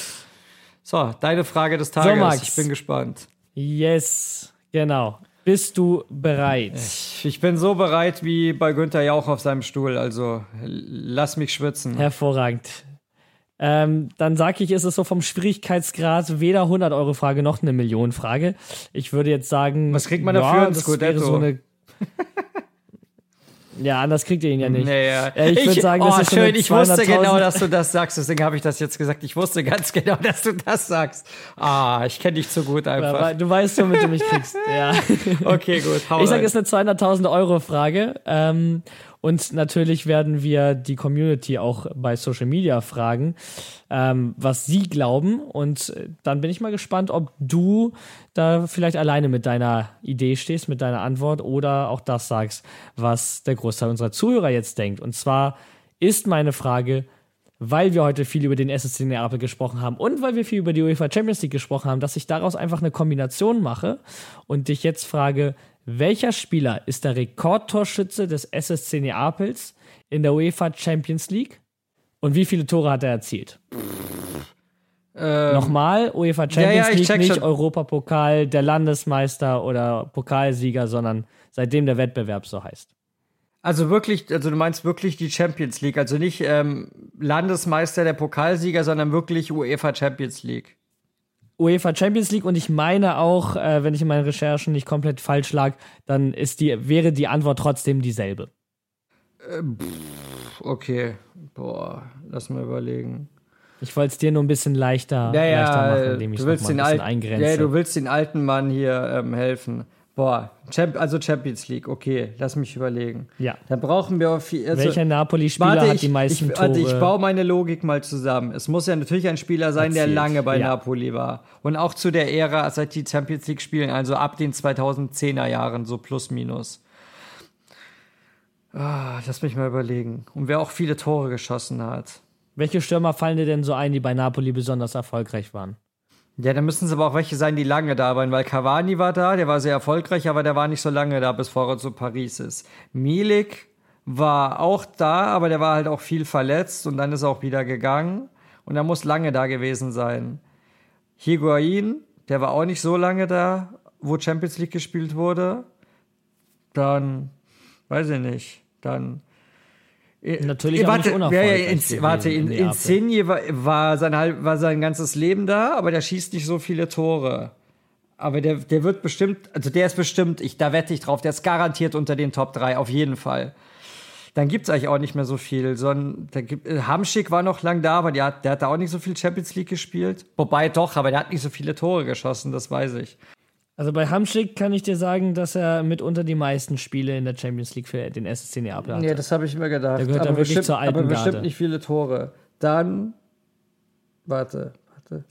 S3: So, deine Frage des Tages.
S2: Max.
S3: Ich bin gespannt.
S2: Yes, genau. Bist du bereit?
S3: Ich bin so bereit wie bei Günther Jauch auf seinem Stuhl. Also lass mich schwitzen.
S2: Hervorragend. Ähm, dann sage ich, ist es so vom Schwierigkeitsgrad weder 100 Euro Frage noch eine Million Frage. Ich würde jetzt sagen,
S3: Was kriegt man dafür? Ein
S2: das
S3: Scudetto?
S2: wäre so eine [LAUGHS] Ja, anders kriegt ihr ihn ja nicht.
S3: Ja.
S2: Äh, ich würde sagen, das
S3: oh,
S2: ist
S3: schön, ich wusste
S2: 200.000
S3: genau, dass du das sagst, deswegen habe ich das jetzt gesagt. Ich wusste ganz [LAUGHS] genau, dass du das sagst. Ah, ich kenne dich zu gut einfach.
S2: Aber Du weißt, womit du mich kriegst. Ja. [LAUGHS]
S3: Okay, gut.
S2: Ich sage, es ist eine 200.000 Euro Frage. Ähm, und natürlich werden wir die Community auch bei Social Media fragen, ähm, was sie glauben. Und äh, dann bin ich mal gespannt, ob du da vielleicht alleine mit deiner Idee stehst, mit deiner Antwort oder auch das sagst, was der Großteil unserer Zuhörer jetzt denkt. Und zwar ist meine Frage, weil wir heute viel über den SSC Neapel gesprochen haben und weil wir viel über die UEFA Champions League gesprochen haben, dass ich daraus einfach eine Kombination mache und dich jetzt frage, welcher Spieler ist der Rekordtorschütze des SSC Neapels in der UEFA Champions League und wie viele Tore hat er erzielt? Nochmal, UEFA Champions
S3: Ähm, ja, ich
S2: League, nicht
S3: schon.
S2: Europapokal, der Landesmeister oder Pokalsieger, sondern seitdem der Wettbewerb so heißt.
S3: Also wirklich, also du meinst wirklich die Champions League, also nicht ähm, Landesmeister der Pokalsieger, sondern wirklich UEFA Champions League.
S2: UEFA Champions League und ich meine auch, äh, wenn ich in meinen Recherchen nicht komplett falsch lag, dann ist die, wäre die Antwort trotzdem dieselbe.
S3: Okay, boah, lass mal überlegen.
S2: Ich wollte es dir nur ein bisschen leichter,
S3: Ja, ja,
S2: leichter machen, indem ich es ein
S3: den
S2: bisschen
S3: alten,
S2: eingrenze.
S3: ja, du willst den alten Mann hier ähm, helfen. Boah, also Champions League, okay, lass mich überlegen.
S2: Ja.
S3: Dann brauchen wir auf viel. Also,
S2: Welcher Napoli-Spieler hat die meisten
S3: ich,
S2: Tore?
S3: warte, ich baue meine Logik mal zusammen. Es muss ja natürlich ein Spieler sein, der
S2: Erzielt,
S3: lange bei
S2: ja.
S3: Napoli war. Und auch zu der Ära, seit die Champions League spielen, also ab den 2010er Jahren, so plus minus. Ah, lass mich mal überlegen. Und wer auch viele Tore geschossen hat.
S2: Welche Stürmer fallen dir denn so ein, die bei Napoli besonders erfolgreich waren?
S3: Ja, dann müssen es aber auch welche sein, die lange da waren, weil Cavani war da, der war sehr erfolgreich, aber der war nicht so lange da, bis vorher zu Paris ist. Milik war auch da, aber der war halt auch viel verletzt und dann ist er auch wieder gegangen und er muss lange da gewesen sein. Higuain, der war auch nicht so lange da, wo Champions League gespielt wurde. Dann, weiß ich nicht, dann
S2: Natürlich
S3: äh,
S2: auch nicht
S3: warte, ja, in, warte,
S2: in
S3: in. Insigne war, war, sein, war sein ganzes Leben da, aber der schießt nicht so viele Tore. aber der, der wird bestimmt, also der ist bestimmt, ich, da wette ich drauf, der ist garantiert unter den Top 3, auf jeden Fall. Dann gibt es eigentlich auch nicht mehr so viel. Sondern da gibt, äh, Hamschick war noch lang da, aber der, der hat da auch nicht so viel Champions League gespielt. Wobei doch, aber der hat nicht so viele Tore geschossen, das weiß ich.
S2: Also bei Hamschick kann ich dir sagen, dass er mitunter die meisten Spiele in der Champions League für den SSC Neapel hat.
S3: Ja, das habe ich mir gedacht.
S2: Der gehört
S3: aber
S2: da wirklich
S3: bestimmt,
S2: zur alten
S3: aber bestimmt
S2: Garde.
S3: nicht viele Tore. Dann, warte.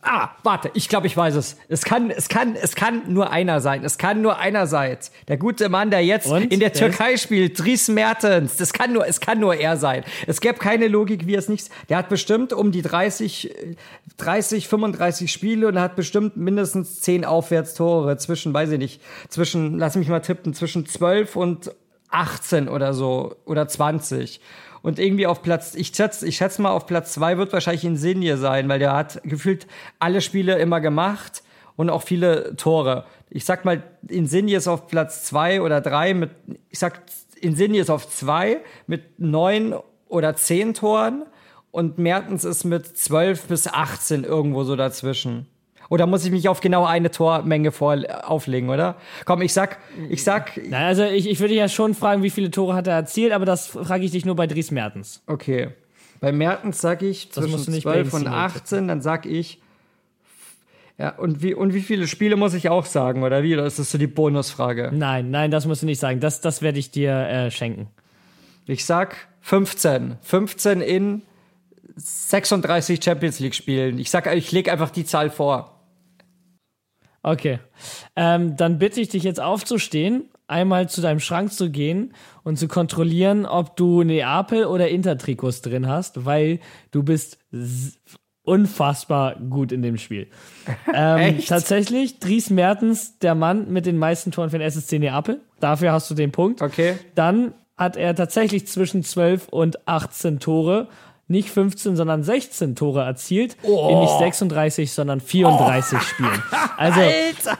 S3: Ah, warte, ich glaube, ich weiß es. Es kann, es kann, es kann nur einer sein. Es kann nur einer sein. Der gute Mann, der jetzt
S2: Und?
S3: in der Türkei spielt, Dries Mertens. Das kann nur, es kann nur er sein. Es gäbe keine Logik, wie es nicht. Der hat bestimmt um die 30, äh, 30, 35 Spiele und hat bestimmt mindestens 10 Aufwärtstore zwischen, weiß ich nicht, zwischen, lass mich mal tippen, zwischen 12 und 18 oder so oder 20. Und irgendwie auf Platz, ich schätze, ich schätze mal, auf Platz zwei wird wahrscheinlich Insigne sein, weil der hat gefühlt alle Spiele immer gemacht und auch viele Tore. Ich sag mal, Insigne ist auf Platz zwei oder drei mit, ich sag, Insigne ist auf zwei mit neun oder zehn Toren und Mertens ist mit zwölf bis 18 irgendwo so dazwischen. Oder muss ich mich auf genau eine Tormenge vor auflegen, oder? Komm, ich sag, ich sag,
S2: Na, also ich, ich würde ja schon fragen, wie viele Tore hat er erzielt, aber das frage ich dich nur bei Dries Mertens.
S3: Okay. Bei Mertens sag ich
S2: Das
S3: zwischen
S2: du nicht bei
S3: 12 und
S2: Insigne
S3: 18, dann sag ich. Ja, und wie, und wie viele Spiele muss ich auch sagen, oder wie? Oder ist das so die Bonusfrage?
S2: Nein, nein, das musst du nicht sagen. Das, das werde ich dir äh, schenken.
S3: Ich sag 15. 15 in 36 Champions League Spielen. Ich sag, ich lege einfach die Zahl vor.
S2: Okay. Ähm, dann bitte ich dich jetzt aufzustehen, einmal zu deinem Schrank zu gehen und zu kontrollieren, ob du Neapel oder Intertrikots drin hast, weil du bist unfassbar gut in dem Spiel. [LAUGHS] Ähm, tatsächlich, Dries Mertens, der Mann mit den meisten Toren für den SSC Neapel. Dafür hast du den Punkt.
S3: Okay.
S2: Dann hat er tatsächlich zwischen 12 und 18 Tore, nicht 15, sondern 16 Tore erzielt. In nicht 36, sondern 34 Spielen. [LAUGHS] Also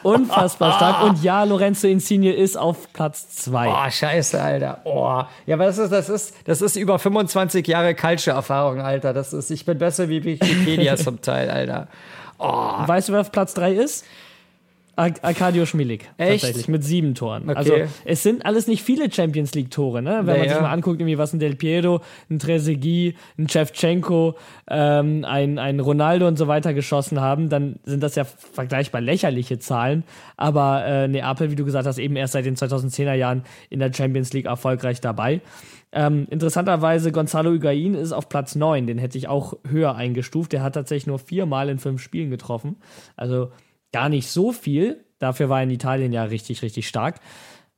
S2: unfassbar stark. Und ja, Lorenzo Insigne ist auf Platz 2.
S3: Oh, scheiße, Alter. Oh. Ja, aber das ist, das ist, das ist über 25 Jahre Culture-Erfahrung, Alter. Das ist, ich bin besser wie Wikipedia [LAUGHS] zum Teil, Alter.
S2: Weißt du, wer auf Platz 3 ist? Ar Arkadio Schmilik.
S3: Echt?
S2: Tatsächlich, mit sieben Toren.
S3: Okay.
S2: Also, es sind alles nicht viele Champions League-Tore, ne? Wenn man
S3: Naja.
S2: sich mal anguckt, irgendwie was ein Del Piero, ein Trezeguet, ein Shevchenko, ähm, ein, ein Ronaldo und so weiter geschossen haben, dann sind das ja vergleichbar lächerliche Zahlen. Aber äh, Neapel, wie du gesagt hast, eben erst seit den 2010er Jahren in der Champions League erfolgreich dabei. Ähm, interessanterweise, Gonzalo Higuain ist auf Platz 9. Den hätte ich auch höher eingestuft. Der hat tatsächlich nur viermal in fünf Spielen getroffen. Also gar nicht so viel. Dafür war in Italien ja richtig, richtig stark.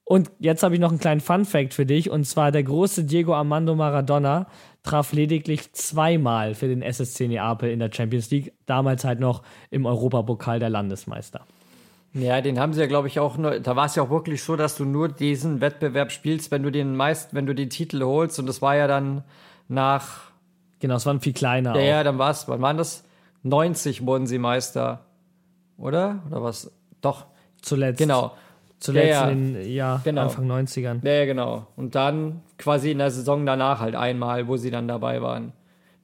S2: Und jetzt habe ich noch einen kleinen Fun-Fact für dich. Und zwar der große Diego Armando Maradona traf lediglich zweimal für den SSC Neapel in der Champions League. Damals halt noch im Europapokal der Landesmeister.
S3: Ja, den haben sie ja, glaube ich, auch nur, da war es ja auch wirklich so, dass du nur diesen Wettbewerb spielst, wenn du den meist, wenn du den Titel holst. Und das war ja dann nach,
S2: Genau, es waren viel kleiner.
S3: ja,
S2: auch.
S3: ja, dann war es, wann waren das? 90 wurden sie Meister. Oder? Oder was? Doch,
S2: Zuletzt.
S3: genau.
S2: Zuletzt
S3: Ja, ja.
S2: in den ja,
S3: Genau.
S2: Anfang 90ern.
S3: Ja, ja, genau. Und dann quasi in der Saison danach halt einmal, wo sie dann dabei waren.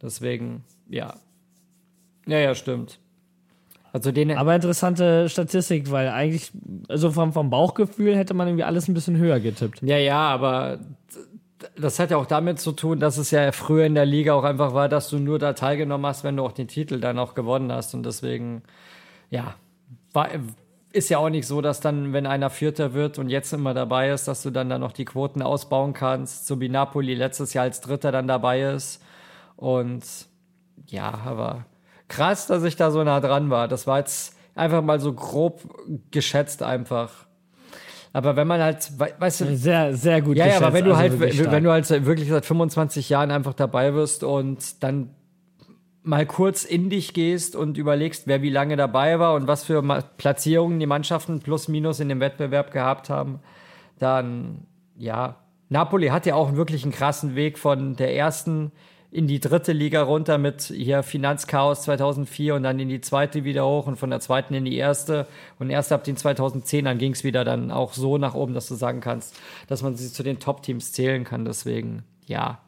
S3: Deswegen, ja. Ja, ja, stimmt. Also den,
S2: Aber interessante Statistik, weil eigentlich, also vom, vom Bauchgefühl hätte man irgendwie alles ein bisschen höher getippt.
S3: Ja, ja, aber das hat ja auch damit zu tun, dass es ja früher in der Liga auch einfach war, dass du nur da teilgenommen hast, wenn du auch den Titel dann auch gewonnen hast. Und deswegen, ja, war, ist ja auch nicht so, dass dann, wenn einer Vierter wird und jetzt immer dabei ist, dass du dann da noch die Quoten ausbauen kannst, so wie Napoli letztes Jahr als Dritter dann dabei ist. Und ja, aber krass, dass ich da so nah dran war. Das war jetzt einfach mal so grob geschätzt einfach. Aber wenn man halt, we- weißt du,
S2: Sehr, sehr gut
S3: ja, ja, aber wenn du
S2: also
S3: halt, wenn du halt wirklich seit 25 Jahren einfach dabei wirst und dann mal kurz in dich gehst und überlegst, wer wie lange dabei war und was für Platzierungen die Mannschaften plus minus in dem Wettbewerb gehabt haben, dann ja, Napoli hat ja auch wirklich einen krassen Weg von der ersten in die dritte Liga runter mit hier Finanzchaos 2004 und dann in die zweite wieder hoch und von der zweiten in die erste und erst ab den 2010ern ging es wieder dann auch so nach oben, dass du sagen kannst, dass man sie zu den Top-Teams zählen kann. Deswegen, ja,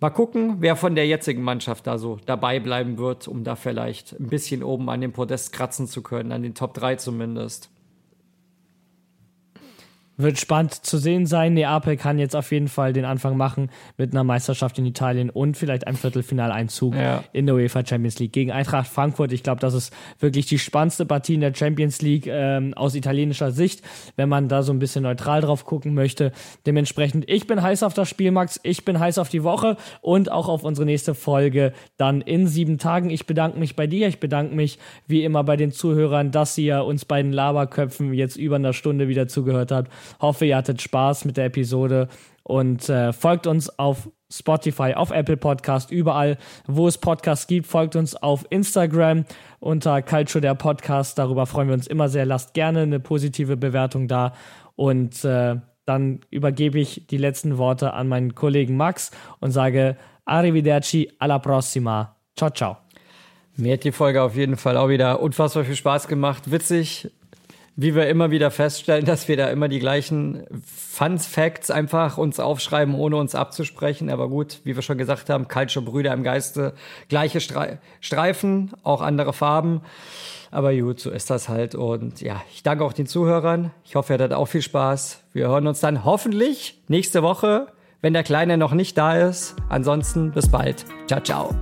S3: Mal gucken, wer von der jetzigen Mannschaft da so dabei bleiben wird, um da vielleicht ein bisschen oben an dem Podest kratzen zu können, an den Top 3 zumindest.
S2: Wird spannend zu sehen sein. Neapel kann jetzt auf jeden Fall den Anfang machen mit einer Meisterschaft in Italien und vielleicht einem Viertelfinaleinzug ja. in der UEFA Champions League gegen Eintracht Frankfurt. Ich glaube, das ist wirklich die spannendste Partie in der Champions League ähm, aus italienischer Sicht, wenn man da so ein bisschen neutral drauf gucken möchte. Dementsprechend, ich bin heiß auf das Spiel, Max. Ich bin heiß auf die Woche und auch auf unsere nächste Folge dann in sieben Tagen. Ich bedanke mich bei dir. Ich bedanke mich wie immer bei den Zuhörern, dass ihr uns beiden Laberköpfen jetzt über einer Stunde wieder zugehört habt. Hoffe, ihr hattet Spaß mit der Episode und äh, folgt uns auf Spotify, auf Apple Podcast, überall, wo es Podcasts gibt. Folgt uns auf Instagram unter Culture der Podcast. Darüber freuen wir uns immer sehr. Lasst gerne eine positive Bewertung da. Und äh, dann übergebe ich die letzten Worte an meinen Kollegen Max und sage Arrivederci, alla prossima. Ciao, ciao.
S3: Mir hat die Folge auf jeden Fall auch wieder unfassbar viel Spaß gemacht. Witzig, wie wir immer wieder feststellen, dass wir da immer die gleichen Fun Facts einfach uns aufschreiben, ohne uns abzusprechen. Aber gut, wie wir schon gesagt haben, Culture Brüder im Geiste, gleiche Streifen, auch andere Farben. Aber gut, so ist das halt. Und ja, ich danke auch den Zuhörern. Ich hoffe, ihr hattet auch viel Spaß. Wir hören uns dann hoffentlich nächste Woche, wenn der Kleine noch nicht da ist. Ansonsten bis bald. Ciao, ciao.